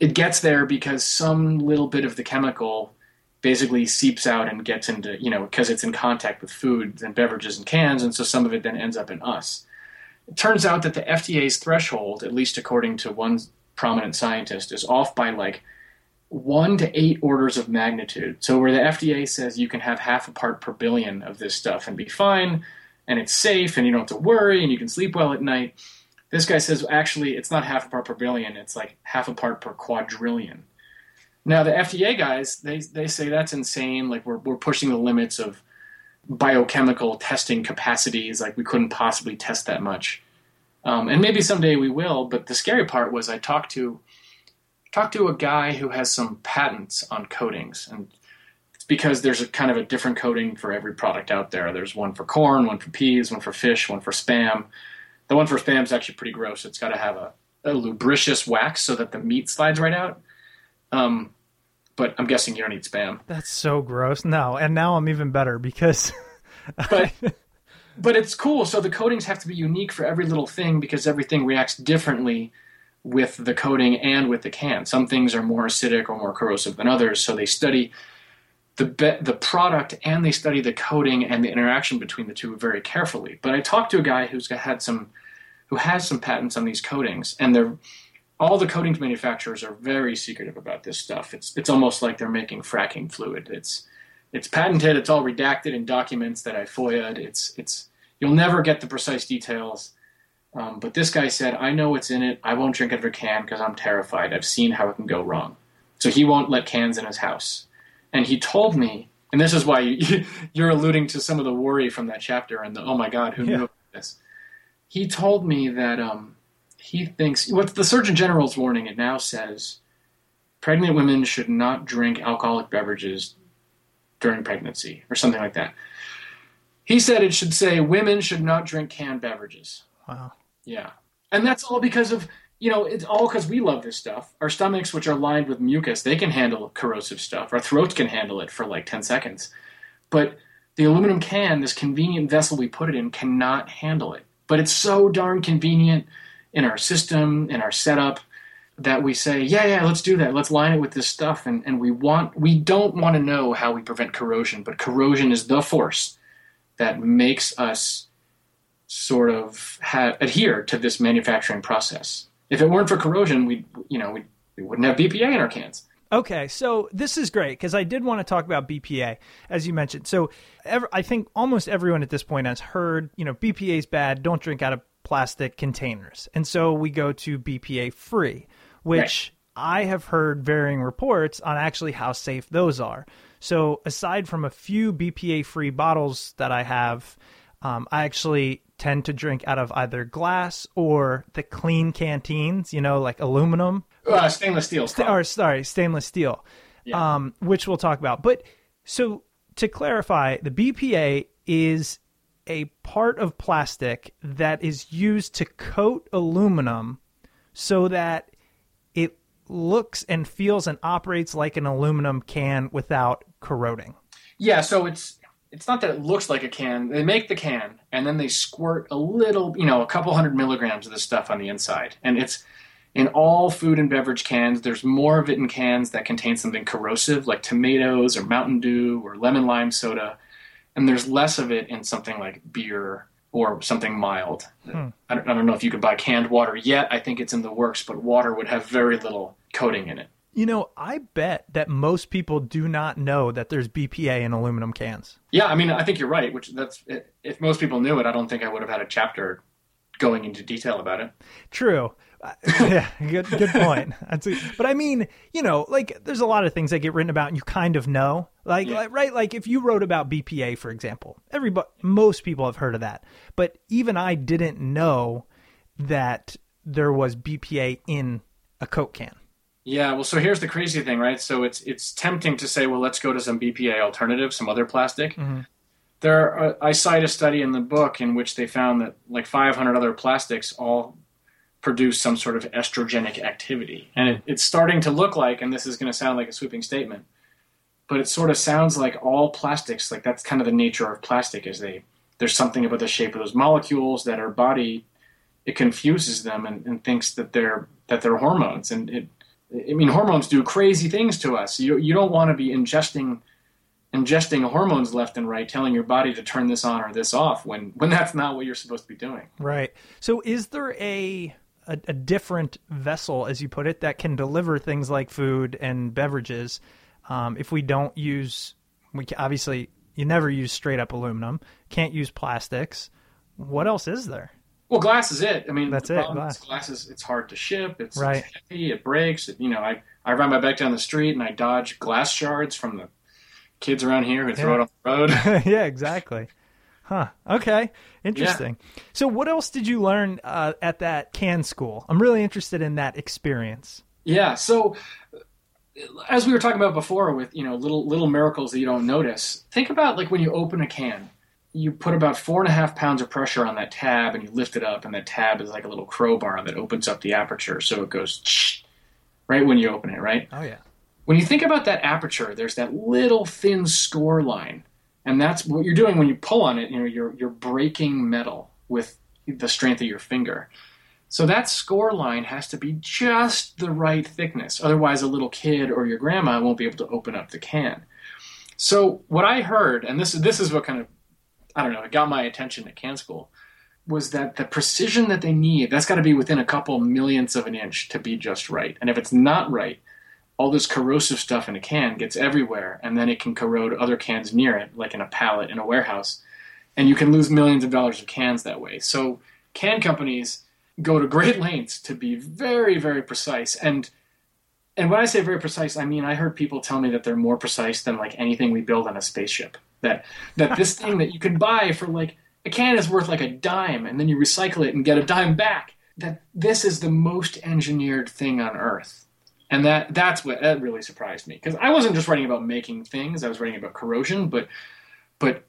it gets there because some little bit of the chemical basically seeps out and gets into you know because it's in contact with foods and beverages and cans, and so some of it then ends up in us. It turns out that the FDA's threshold, at least according to one prominent scientist, is off by like one to eight orders of magnitude. So where the FDA says you can have half a part per billion of this stuff and be fine, and it's safe, and you don't have to worry, and you can sleep well at night. This guy says actually it's not half a part per billion; it's like half a part per quadrillion. Now the FDA guys they they say that's insane. Like we're we're pushing the limits of biochemical testing capacities. Like we couldn't possibly test that much. Um, and maybe someday we will. But the scary part was I talked to talked to a guy who has some patents on coatings, and it's because there's a kind of a different coating for every product out there. There's one for corn, one for peas, one for fish, one for spam. The one for spam is actually pretty gross. It's got to have a, a lubricious wax so that the meat slides right out. Um, but I'm guessing you don't eat spam. That's so gross. No, and now I'm even better because but but it's cool. So the coatings have to be unique for every little thing because everything reacts differently with the coating and with the can. Some things are more acidic or more corrosive than others. So they study the be- the product and they study the coating and the interaction between the two very carefully. But I talked to a guy who's had some who has some patents on these coatings, and they're all the coatings manufacturers are very secretive about this stuff. It's it's almost like they're making fracking fluid. It's it's patented. It's all redacted in documents that I FOIA'd. It's it's you'll never get the precise details. Um, but this guy said, "I know what's in it. I won't drink out of a can because I'm terrified. I've seen how it can go wrong." So he won't let cans in his house. And he told me, and this is why you, you're alluding to some of the worry from that chapter and the oh my god, who Yeah. knew this? He told me that um, he thinks what the Surgeon General's warning it now says pregnant women should not drink alcoholic beverages during pregnancy or something like that. He said it should say women should not drink canned beverages. wow. Yeah. And that's all because of, you know, it's all because we love this stuff. Our stomachs, which are lined with mucus, they can handle corrosive stuff. Our throats can handle it for like 10 seconds. But the aluminum can, this convenient vessel we put it in, cannot handle it. But it's so darn convenient in our system, in our setup, that we say, yeah, yeah, let's do that. Let's line it with this stuff. And, and we want, we don't want to know how we prevent corrosion, but corrosion is the force that makes us sort of have, adhere to this manufacturing process. If it weren't for corrosion, we you know we we wouldn't have BPA in our cans. Okay, so this is great because I did want to talk about BPA as you mentioned. So ev I think almost everyone at this point has heard, you know, BPA is bad. Don't drink out of plastic containers, and so we go to BPA free, which I have heard varying reports on actually how safe those are. So aside from a few BPA free bottles that I have, Um, I actually tend to drink out of either glass or the clean canteens, you know, like aluminum Uh, stainless steel. Sta- or sorry, stainless steel, Yeah. um, which we'll talk about. But so to clarify, the BPA is a part of plastic that is used to coat aluminum so that it looks and feels and operates like an aluminum can without corroding. Yeah, so it's it's not that it looks like a can. They make the can and then they squirt a little, you know, a couple hundred milligrams of this stuff on the inside. And it's in all food and beverage cans, there's more of it in cans that contain something corrosive like tomatoes or Mountain Dew or lemon lime soda. And there's less of it in something like beer or something mild. Hmm. I, don't, I don't know if you could buy canned water yet. I think it's in the works, but water would have very little coating in it. You know, I bet that most people do not know that there's BPA in aluminum cans. Yeah, I mean, I think you're right. Which that's if most people knew it, I don't think I would have had a chapter going into detail about it. True. Yeah, good good point. But I mean, you know, like there's a lot of things that get written about and you kind of know. Like, Yeah. like right, like if you wrote about BPA, for example, everybody most people have heard of that. But even I didn't know that there was BPA in a Coke can. Yeah, well, so here's the crazy thing, right? So it's it's tempting to say, well, let's go to some BPA alternative, some other plastic. Mm-hmm. There, are, I cite a study in the book in which they found that like 500 other plastics all produce some sort of estrogenic activity, and it, it's starting to look like, and this is going to sound like a sweeping statement, but it sort of sounds like all plastics, like that's kind of the nature of plastic, is they there's something about the shape of those molecules that our body it confuses them and, and thinks that they're that they're hormones, and it I mean, hormones do crazy things to us. You you don't want to be ingesting ingesting hormones left and right, telling your body to turn this on or this off when when that's not what you're supposed to be doing. Right. So is there a a, a different vessel, as you put it, that can deliver things like food and beverages? Um, if we don't use, we ca- obviously you never use straight up aluminum. Can't use plastics. What else is there? Well, glass is it. I mean, That's it, glass. glass is it's hard to ship. It's, Right. it's heavy. It breaks. It, you know, I I ride my bike down the street and I dodge glass shards from the kids around here who throw it on the road. yeah, exactly. Huh. Okay. Interesting. So, what else did you learn uh, at that can school? I'm really interested in that experience. Yeah. So, as we were talking about before, with you know little little miracles that you don't notice. Think about like when you open a can, you put about four and a half pounds of pressure on that tab, and you lift it up, and that tab is like a little crowbar that opens up the aperture, so it goes right when you open it. Right. Oh yeah. When you think about that aperture, there's that little thin score line, and that's what you're doing when you pull on it. You know, you're you're breaking metal with the strength of your finger. So that score line has to be just the right thickness. Otherwise, a little kid or your grandma won't be able to open up the can. So what I heard, and this is this is what kind of I don't know, it got my attention at can school, was that the precision that they need, that's got to be within a couple millionths of an inch to be just right. And if it's not right, all this corrosive stuff in a can gets everywhere, and then it can corrode other cans near it, like in a pallet in a warehouse. And you can lose millions of dollars of cans that way. So can companies go to great lengths to be very, very precise. And and when I say very precise, I mean I heard people tell me that they're more precise than like anything we build on a spaceship. That that this thing that you can buy for like a can is worth like a dime, and then you recycle it and get a dime back. That this is the most engineered thing on earth, and that that's what that really surprised me because I wasn't just writing about making things; I was writing about corrosion, but but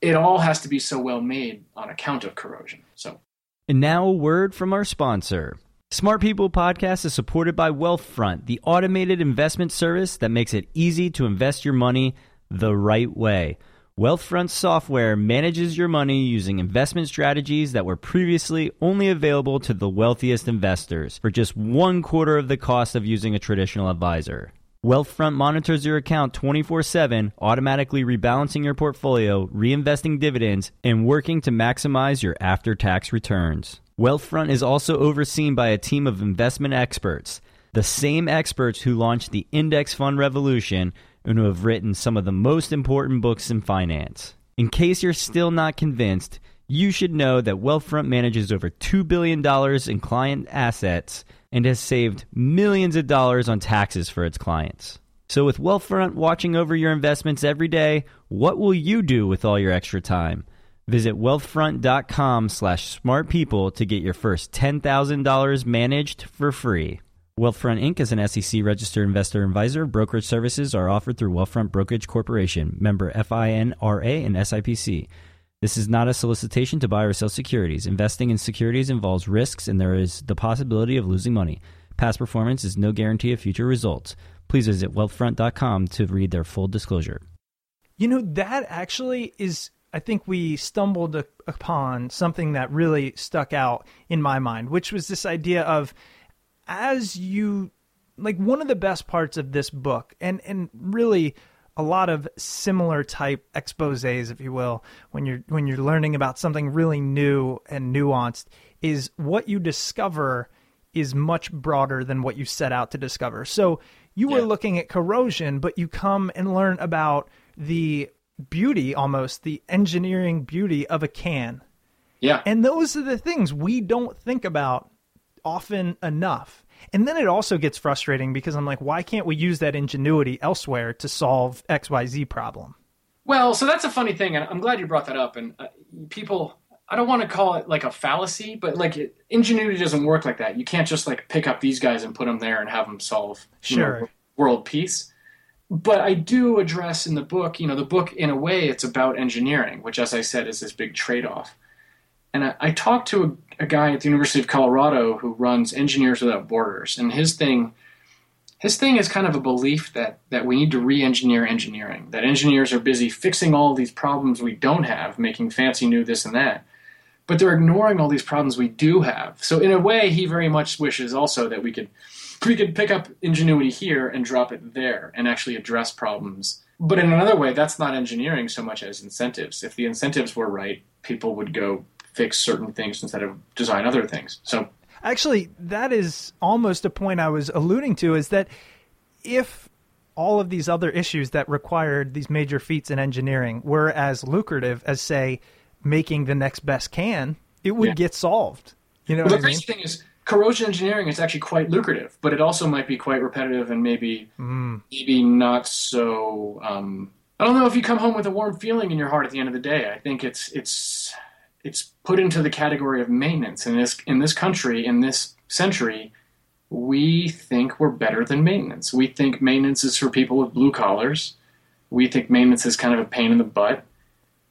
it all has to be so well made on account of corrosion. So And now a word from our sponsor. Smart People Podcast is supported by Wealthfront, the automated investment service that makes it easy to invest your money the right way. Wealthfront software manages your money using investment strategies that were previously only available to the wealthiest investors for just one quarter of the cost of using a traditional advisor. Wealthfront monitors your account 24 7, automatically rebalancing your portfolio, reinvesting dividends, and working to maximize your after tax returns. Wealthfront is also overseen by a team of investment experts, the same experts who launched the Index Fund Revolution and who have written some of the most important books in finance. In case you're still not convinced, you should know that Wealthfront manages over $2 billion in client assets and has saved millions of dollars on taxes for its clients. So, with Wealthfront watching over your investments every day, what will you do with all your extra time? Visit wealthfront.com slash smartpeople to get your first $10,000 managed for free. Wealthfront Inc. is an SEC registered investor advisor. Brokerage services are offered through Wealthfront Brokerage Corporation, member FINRA and SIPC. This is not a solicitation to buy or sell securities. Investing in securities involves risks and there is the possibility of losing money. Past performance is no guarantee of future results. Please visit wealthfront.com to read their full disclosure. You know, that actually is, I think we stumbled upon something that really stuck out in my mind, which was this idea of as you, like, one of the best parts of this book, and, and really a lot of similar type exposés, if you will, when you're when you're learning about something really new and nuanced, is what you discover is much broader than what you set out to discover. So you were looking at corrosion, but you come and learn about the beauty, almost the engineering beauty of a can. Yeah. And those are the things we don't think about often enough. And then it also gets frustrating because I'm like, why can't we use that ingenuity elsewhere to solve XYZ problem? Well, so that's a funny thing, and I'm glad you brought that up. And uh, people, I don't want to call it like a fallacy, but like it, ingenuity doesn't work like that. You can't just like pick up these guys and put them there and have them solve Sure. know, world peace. But I do address in the book, you know, the book in a way it's about engineering, which, as I said, is this big trade-off. And I, I talked to a, guy at the University of Colorado who runs Engineers Without Borders, and his thing, his thing is kind of a belief that that we need to re-engineer engineering. That engineers are busy fixing all these problems we don't have, making fancy new this and that, but they're ignoring all these problems we do have. So in a way, he very much wishes also that we could we could pick up ingenuity here and drop it there and actually address problems. But in another way, that's not engineering so much as incentives. If the incentives were right, people would go fix certain things instead of design other things. So Actually, that is almost a point I was alluding to is that if all of these other issues that required these major feats in engineering were as lucrative as, say, making the next best can, it would Yeah. get solved. You know Well, the I mean? crazy thing is, corrosion engineering is actually quite lucrative, but it also might be quite repetitive and maybe Mm. maybe not so. Um, I don't know if you come home with a warm feeling in your heart at the end of the day. I think it's it's it's put into the category of maintenance in this in this country in this century. We think we're better than maintenance. We think maintenance is for people with blue collars. We think maintenance is kind of a pain in the butt.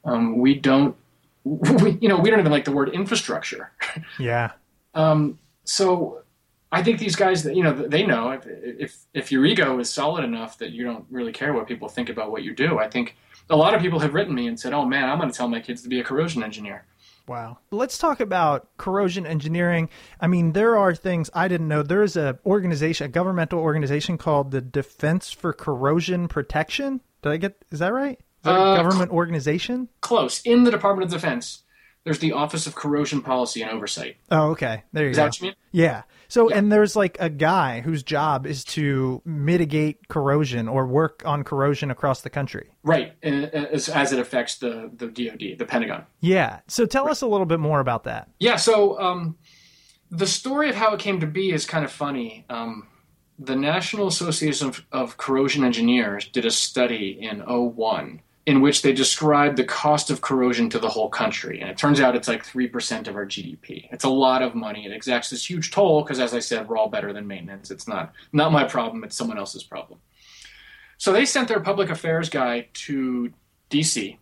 Um, we don't, we, you know, we don't even like the word infrastructure. Yeah. Um, so I think these guys that you know they know if, if if your ego is solid enough that you don't really care what people think about what you do. I think a lot of people have written me and said, "Oh man, I'm going to tell my kids to be a corrosion engineer." Wow. Let's talk about corrosion engineering. I mean, there are things I didn't know. There is a organization, a governmental organization called the Defense for Corrosion Protection. Did I get is that right? Is that Uh, a government organization? Close in the Department of Defense. There's the Office of Corrosion Policy and Oversight. Oh, okay. There you go. Is go. that what you mean? Yeah. So, and there's like a guy whose job is to mitigate corrosion or work on corrosion across the country. Right, uh, as, as it affects the the DoD, the Pentagon. Yeah. So tell us a little bit more about that. Yeah, so um, the story of how it came to be is kind of funny. Um, the National Association of, of Corrosion Engineers did a study in 01 in which they described the cost of corrosion to the whole country. And it turns out it's like 3% of our GDP. It's a lot of money. It exacts this huge toll because, as I said, we're all better than maintenance. It's not, not my problem, it's someone else's problem. So they sent their public affairs guy to DC.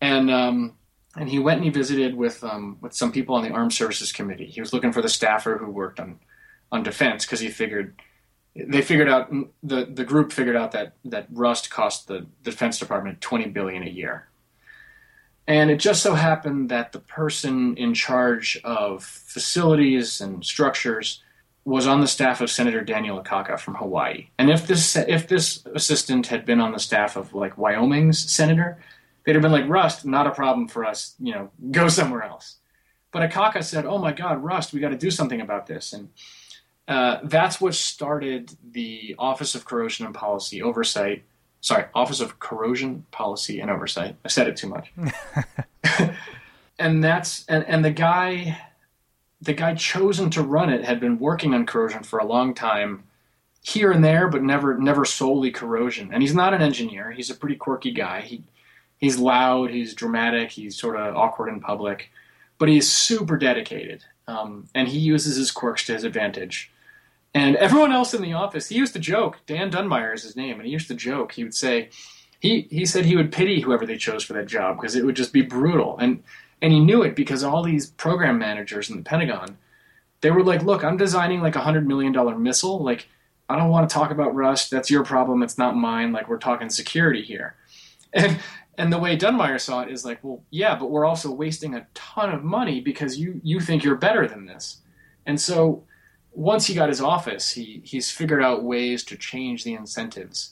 And um, and he went and he visited with um, with some people on the Armed Services Committee. He was looking for the staffer who worked on on defense because he figured they figured out the the group figured out that that rust cost the Defense Department twenty billion a year. And it just so happened that the person in charge of facilities and structures was on the staff of Senator Daniel Akaka from Hawaii. And if this if this assistant had been on the staff of like Wyoming's senator, they'd have been like, Rust, not a problem for us, you know, go somewhere else. But Akaka said, Oh my God, Rust, we got to do something about this. And uh, that's what started the Office of Corrosion and Policy Oversight. Sorry, Office of Corrosion Policy and Oversight. I said it too much. and that's and, and the guy the guy chosen to run it had been working on corrosion for a long time here and there but never never solely corrosion and he's not an engineer he's a pretty quirky guy he He's loud, he's dramatic, he's sort of awkward in public, but he's super dedicated. Um, and he uses his quirks to his advantage. And everyone else in the office, he used to joke. Dan Dunmire is his name, and he used to joke. He would say, he he said he would pity whoever they chose for that job because it would just be brutal. And and he knew it because all these program managers in the Pentagon, they were like, "Look, I'm designing like a hundred million dollar missile. Like, I don't want to talk about Rust. That's your problem. It's not mine. Like, we're talking security here." And and the way Dunmire saw it is like, well, yeah, but we're also wasting a ton of money because you you think you're better than this. And so once he got his office, he he's figured out ways to change the incentives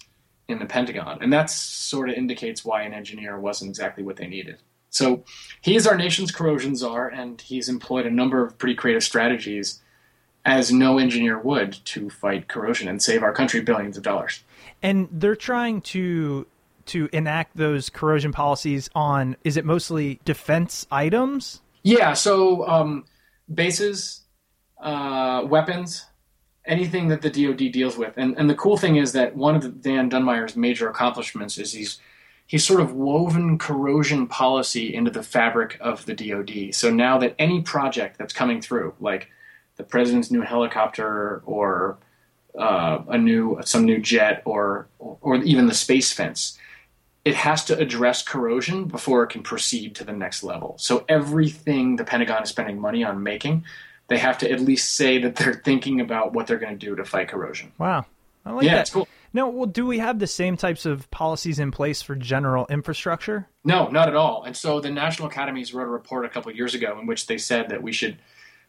in the Pentagon, and that sort of indicates why an engineer wasn't exactly what they needed. So he is our nation's corrosion czar, and he's employed a number of pretty creative strategies, as no engineer would, to fight corrosion and save our country billions of dollars. And they're trying to to enact those corrosion policies on is it mostly defense items? Yeah, so um, bases, uh, weapons, anything that the DoD deals with. And and the cool thing is that one of Dan Dunmire's major accomplishments is he's he's sort of woven corrosion policy into the fabric of the DoD. So now that any project that's coming through, like the president's new helicopter or uh, a new some new jet or or even the space fence, it has to address corrosion before it can proceed to the next level. So everything the Pentagon is spending money on making, they have to at least say that they're thinking about what they're going to do to fight corrosion. Wow. I like yeah, that. it's cool. No, well, do we have the same types of policies in place for general infrastructure? No, not at all. And so the National Academies wrote a report a couple of years ago in which they said that we should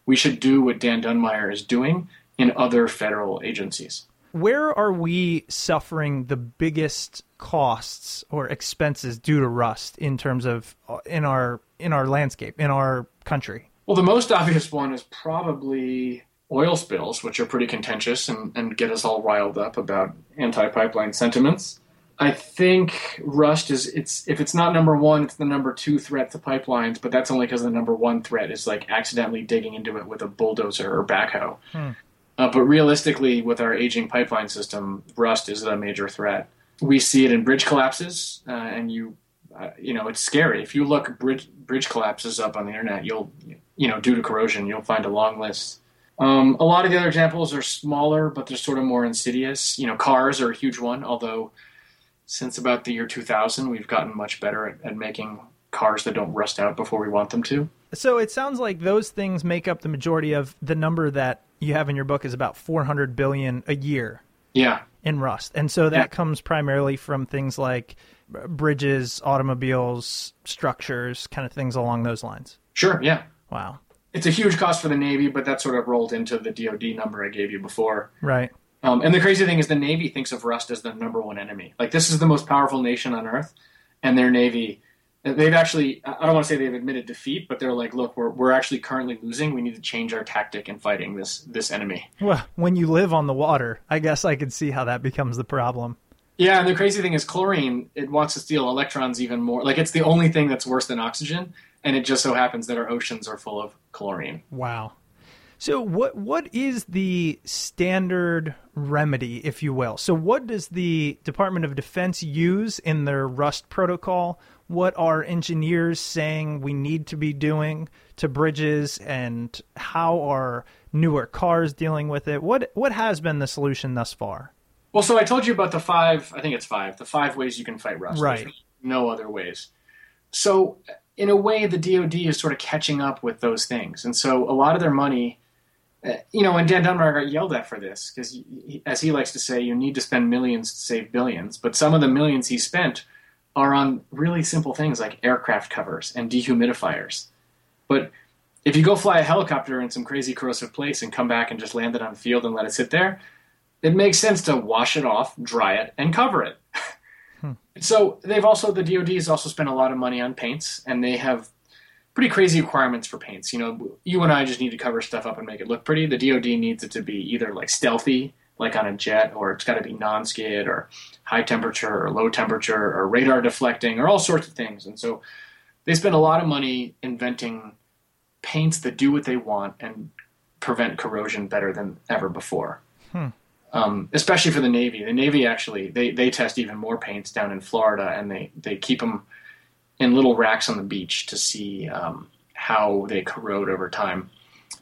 we should do what Dan Dunmire is doing in other federal agencies. Where are we suffering the biggest costs or expenses due to rust in terms of uh, in our in our landscape in our country? Well, the most obvious one is probably oil spills, which are pretty contentious and, and get us all riled up about anti-pipeline sentiments. I think rust is it's if it's not number one, it's the number two threat to pipelines, but that's only because the number one threat is like accidentally digging into it with a bulldozer or backhoe. Hmm. Uh, but realistically, with our aging pipeline system, rust is a major threat. We see it in bridge collapses, uh, and you, uh, you know, it's scary. If you look bridge bridge collapses up on the internet, you'll, you know, due to corrosion, you'll find a long list. Um, a lot of the other examples are smaller, but they're sort of more insidious. You know, cars are a huge one, although since about the year 2000, we've gotten much better at, at making cars that don't rust out before we want them to. So it sounds like those things make up the majority of the number that you have in your book is about 400 billion a year Yeah, in rust. And so that Yeah. comes primarily from things like bridges, automobiles, structures, kind of things along those lines. sure, yeah. Wow. It's a huge cost for the Navy, but that sort of rolled into the DoD number I gave you before. Right. Um, and the crazy thing is, the Navy thinks of Rust as the number one enemy. Like this is the most powerful nation on Earth, and their Navy. They've actually, I don't want to say they've admitted defeat, but they're like, look, we're, we're actually currently losing. We need to change our tactic in fighting this this enemy. Well, when you live on the water, I guess I could see how that becomes the problem. Yeah, and the crazy thing is, chlorine it wants to steal electrons even more. Like it's the only thing that's worse than oxygen, and it just so happens that our oceans are full of chlorine. Wow. So what what is the standard remedy, if you will? So what does the Department of Defense use in their Rust protocol? What are engineers saying we need to be doing to bridges and how are newer cars dealing with it? What what has been the solution thus far? Well, so I told you about the five. I think it's five. The five ways you can fight rust. Right. No other ways. So, in a way, the DoD is sort of catching up with those things, and so a lot of their money, uh, you know, and Dan Dunmire got yelled at for this because, as he likes to say, you need to spend millions to save billions. But some of the millions he spent are on really simple things like aircraft covers and dehumidifiers. But if you go fly a helicopter in some crazy corrosive place and come back and just land it on the field and let it sit there, it makes sense to wash it off, dry it, and cover it. Hmm. So they've also the DoD has also spent a lot of money on paints, and they have pretty crazy requirements for paints. You know, you and I just need to cover stuff up and make it look pretty. The DoD needs it to be either like stealthy, like on a jet, or it's got to be non-skid, or high temperature, or low temperature, or radar deflecting, or all sorts of things. And so they spend a lot of money inventing paints that do what they want and prevent corrosion better than ever before. Hmm. Um, especially for the Navy. The Navy actually they, they test even more paints down in Florida, and they, they keep them in little racks on the beach to see um, how they corrode over time.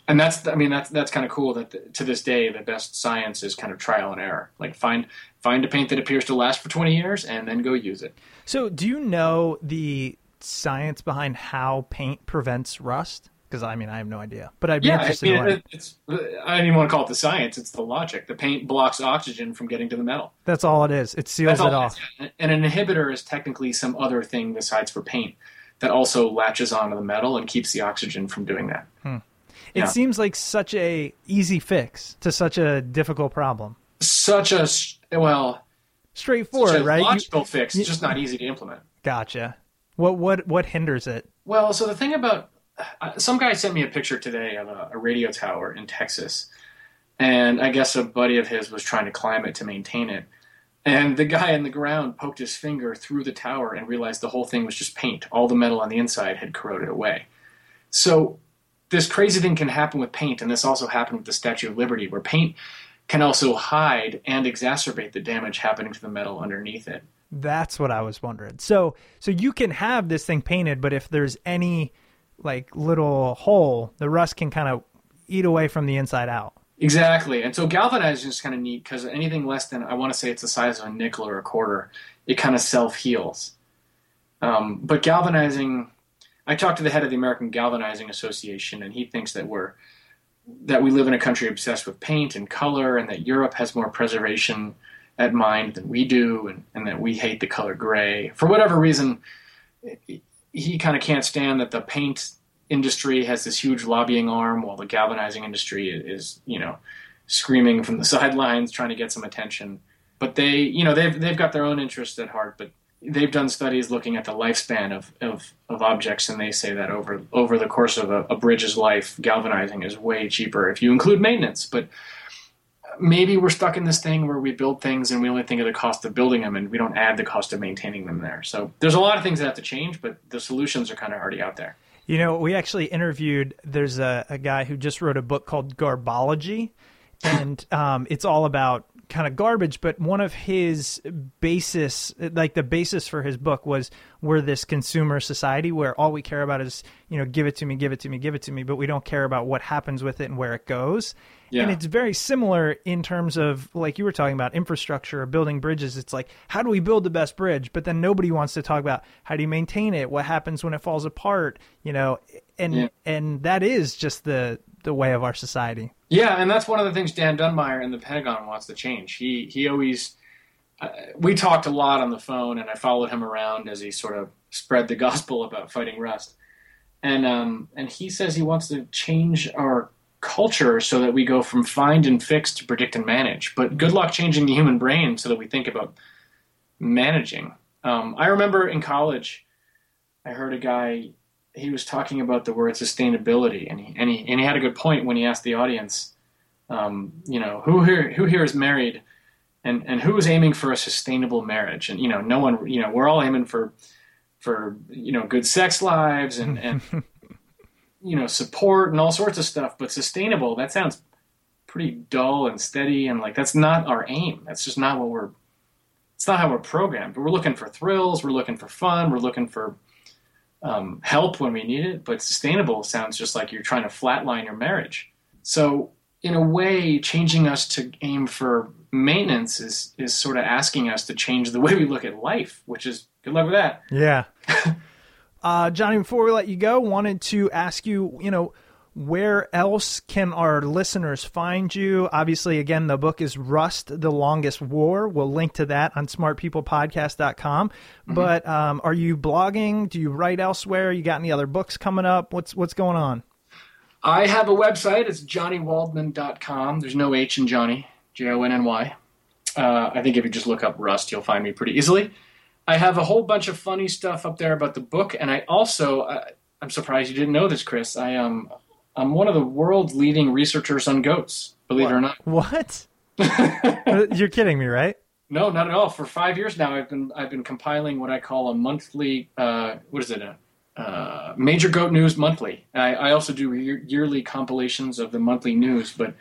And that's, I mean, that's that's kind of cool. That the, to this day, the best science is kind of trial and error. Like find find a paint that appears to last for twenty years, and then go use it. So, do you know the science behind how paint prevents rust? Because I mean, I have no idea, but I'd be Yeah, I interested mean, to learn. it, it's I don't even want to call it the science. It's the logic. The paint blocks oxygen from getting to the metal. That's all it is. It seals it it off. is. And an inhibitor is technically some other thing besides for paint that also latches onto the metal and keeps the oxygen from doing that. Hmm. It Yeah. seems like such a easy fix to such a difficult problem. Such a well, Straightforward, a right? You- fix, you- just not easy to implement. gotcha. What what what hinders it? Well, so the thing about some guy sent me a picture today of a, a radio tower in Texas, and I guess a buddy of his was trying to climb it to maintain it. And the guy in the ground poked his finger through the tower and realized the whole thing was just paint. All the metal on the inside had corroded away. So this crazy thing can happen with paint, and this also happened with the Statue of Liberty, where paint can also hide and exacerbate the damage happening to the metal underneath it. That's what I was wondering. So so you can have this thing painted, but if there's any like little hole, the rust can kind of eat away from the inside out. Exactly. And so galvanizing is kind of neat because anything less than, I want to say it's the size of a nickel or a quarter, it kind of self heals. Um, but galvanizing, I talked to the head of the American Galvanizing Association, and he thinks that we're that we live in a country obsessed with paint and color, and that Europe has more preservation at mind than we do, and, and that we hate the color gray for whatever reason. He kind of can't stand that the paint industry has this huge lobbying arm, while the galvanizing industry is, you know, screaming from the sidelines, trying to get some attention. But they, you know, they've they've got their own interests at heart. But they've done studies looking at the lifespan of, of, of objects, and they say that over over the course of a, a bridge's life, galvanizing is way cheaper if you include maintenance. But maybe we're stuck in this thing where we build things and we only think of the cost of building them, and we don't add the cost of maintaining them there. So there's a lot of things that have to change, but the solutions are kind of already out there. You know, we actually interviewed. There's a, a guy who just wrote a book called Garbology, and um, it's all about kind of garbage. But one of his basis, like the basis for his book, was we're this consumer society where all we care about is you know give it to me, give it to me, give it to me, but we don't care about what happens with it and where it goes. Yeah. And it's very similar in terms of like you were talking about infrastructure or building bridges. It's like how do we build the best bridge? But then nobody wants to talk about how do you maintain it? What happens when it falls apart? You know, and Yeah. and that is just the the way of our society. Yeah, and that's one of the things Dan Dunmire in the Pentagon wants to change. He he always uh, we talked a lot on the phone, and I followed him around as he sort of spread the gospel about fighting rust. And um, and he says he wants to change our culture so that we go from find and fix to predict and manage. But good luck changing the human brain so that we think about managing. Um, I remember in college, I heard a guy he was talking about the word sustainability, and he and he and he had a good point when he asked the audience, um, you know, who here who here is married, and and who is aiming for a sustainable marriage, and you know, no one, you know, we're all aiming for for you know good sex lives and and you know support and all sorts of stuff, but sustainable that sounds pretty dull and steady, and like that's not our aim. That's just not what we're. It's not how we're programmed. But we're looking for thrills. We're looking for fun. We're looking for um, help when we need it, but sustainable sounds just like you're trying to flatline your marriage. So, in a way, changing us to aim for maintenance is is sort of asking us to change the way we look at life, which is good luck with that. Yeah. uh, Jonny, before we let you go, wanted to ask you, you know, where else can our listeners find you? Obviously, again, the book is Rust, the Longest War. We'll link to that on smartpeoplepodcast.com. But um, are you blogging? Do you write elsewhere? You got any other books coming up? What's what's going on? I have a website. It's jonnywaldman.com. There's no H in Jonny, J O N N Y. Uh, I think if you just look up Rust, you'll find me pretty easily. I have a whole bunch of funny stuff up there about the book, and I also uh, I'm surprised you didn't know this, Chris. I um I'm one of the world's leading researchers on goats. Believe it or not. What? You're kidding me, right? No, not at all. For five years now, I've been I've been compiling what I call a monthly. Uh, what is it? A uh, major goat news monthly. I, I also do year, yearly compilations of the monthly news, but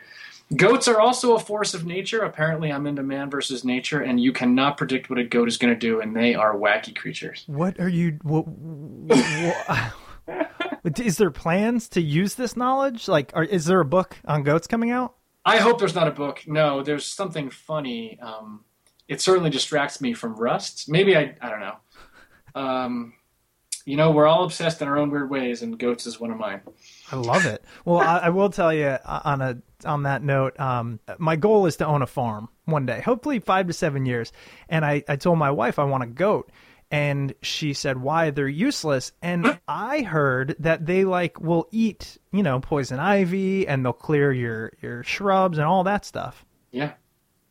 Goats are also a force of nature. Apparently, I'm into man versus nature, and you cannot predict what a goat is going to do, and they are wacky creatures. What are you? What, what, is there plans to use this knowledge? Like, are, is there a book on goats coming out? I hope there's not a book. No, there's something funny. Um, it certainly distracts me from Rust. Maybe I, I don't know. Um, you know, we're all obsessed in our own weird ways, and goats is one of mine. I love it. Well, I, I will tell you uh, on a on that note, um, my goal is to own a farm one day, hopefully five to seven years. And I, I told my wife I want a goat, and she said why they're useless. And I heard that they like will eat you know poison ivy, and they'll clear your your shrubs and all that stuff. Yeah,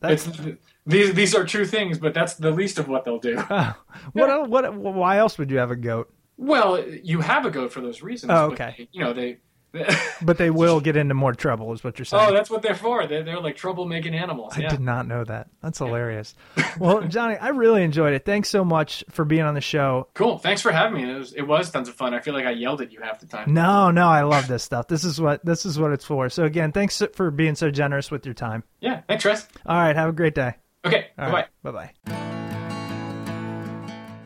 That's it's, these these are true things, but that's the least of what they'll do. what el- what why else would you have a goat? Well, you have a goat for those reasons. Oh, but, okay. you know they. But they will get into more trouble, is what you're saying. oh, that's what they're for. They're, they're like troublemaking animals. I yeah. did not know that. That's hilarious. well, Jonny, I really enjoyed it. Thanks so much for being on the show. Cool. Thanks for having me. It was, it was tons of fun. I feel like I yelled at you half the time. No, no, I love this stuff. This is what this is what it's for. So again, thanks for being so generous with your time. Yeah. Thanks, Tress. All right, have a great day. Okay. All Bye right, bye. bye-bye.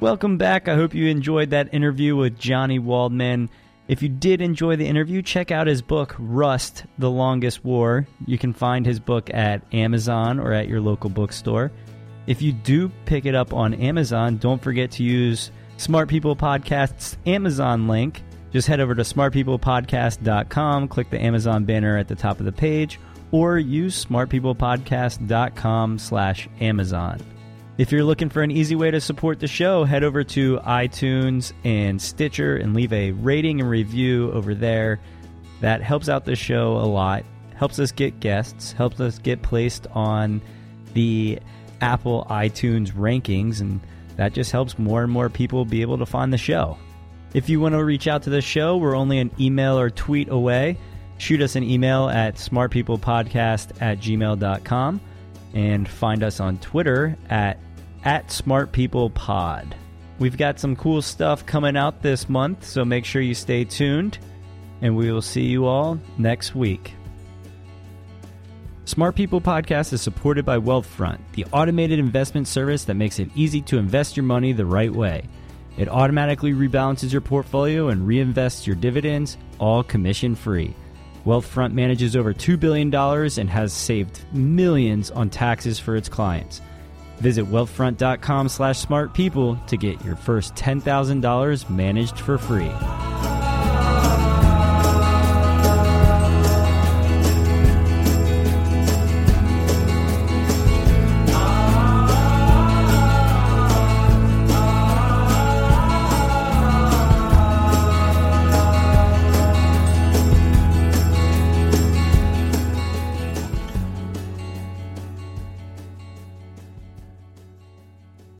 Welcome back. I hope you enjoyed that interview with Jonny Waldman. If you did enjoy the interview, check out his book, Rust The Longest War. You can find his book at Amazon or at your local bookstore. If you do pick it up on Amazon, don't forget to use Smart People Podcast's Amazon link. Just head over to smartpeoplepodcast.com, click the Amazon banner at the top of the page, or use smartpeoplepodcast.com slash Amazon. If you're looking for an easy way to support the show, head over to iTunes and Stitcher and leave a rating and review over there. That helps out the show a lot, helps us get guests, helps us get placed on the Apple iTunes rankings, and that just helps more and more people be able to find the show. If you want to reach out to the show, we're only an email or tweet away. Shoot us an email at smartpeoplepodcast at gmail.com and find us on Twitter at at Smart People Pod. We've got some cool stuff coming out this month, so make sure you stay tuned, and we will see you all next week. Smart People Podcast is supported by Wealthfront, the automated investment service that makes it easy to invest your money the right way. It automatically rebalances your portfolio and reinvests your dividends, all commission free. Wealthfront manages over $2 billion and has saved millions on taxes for its clients. Visit wealthfront.com slash smartpeople to get your first $10,000 managed for free.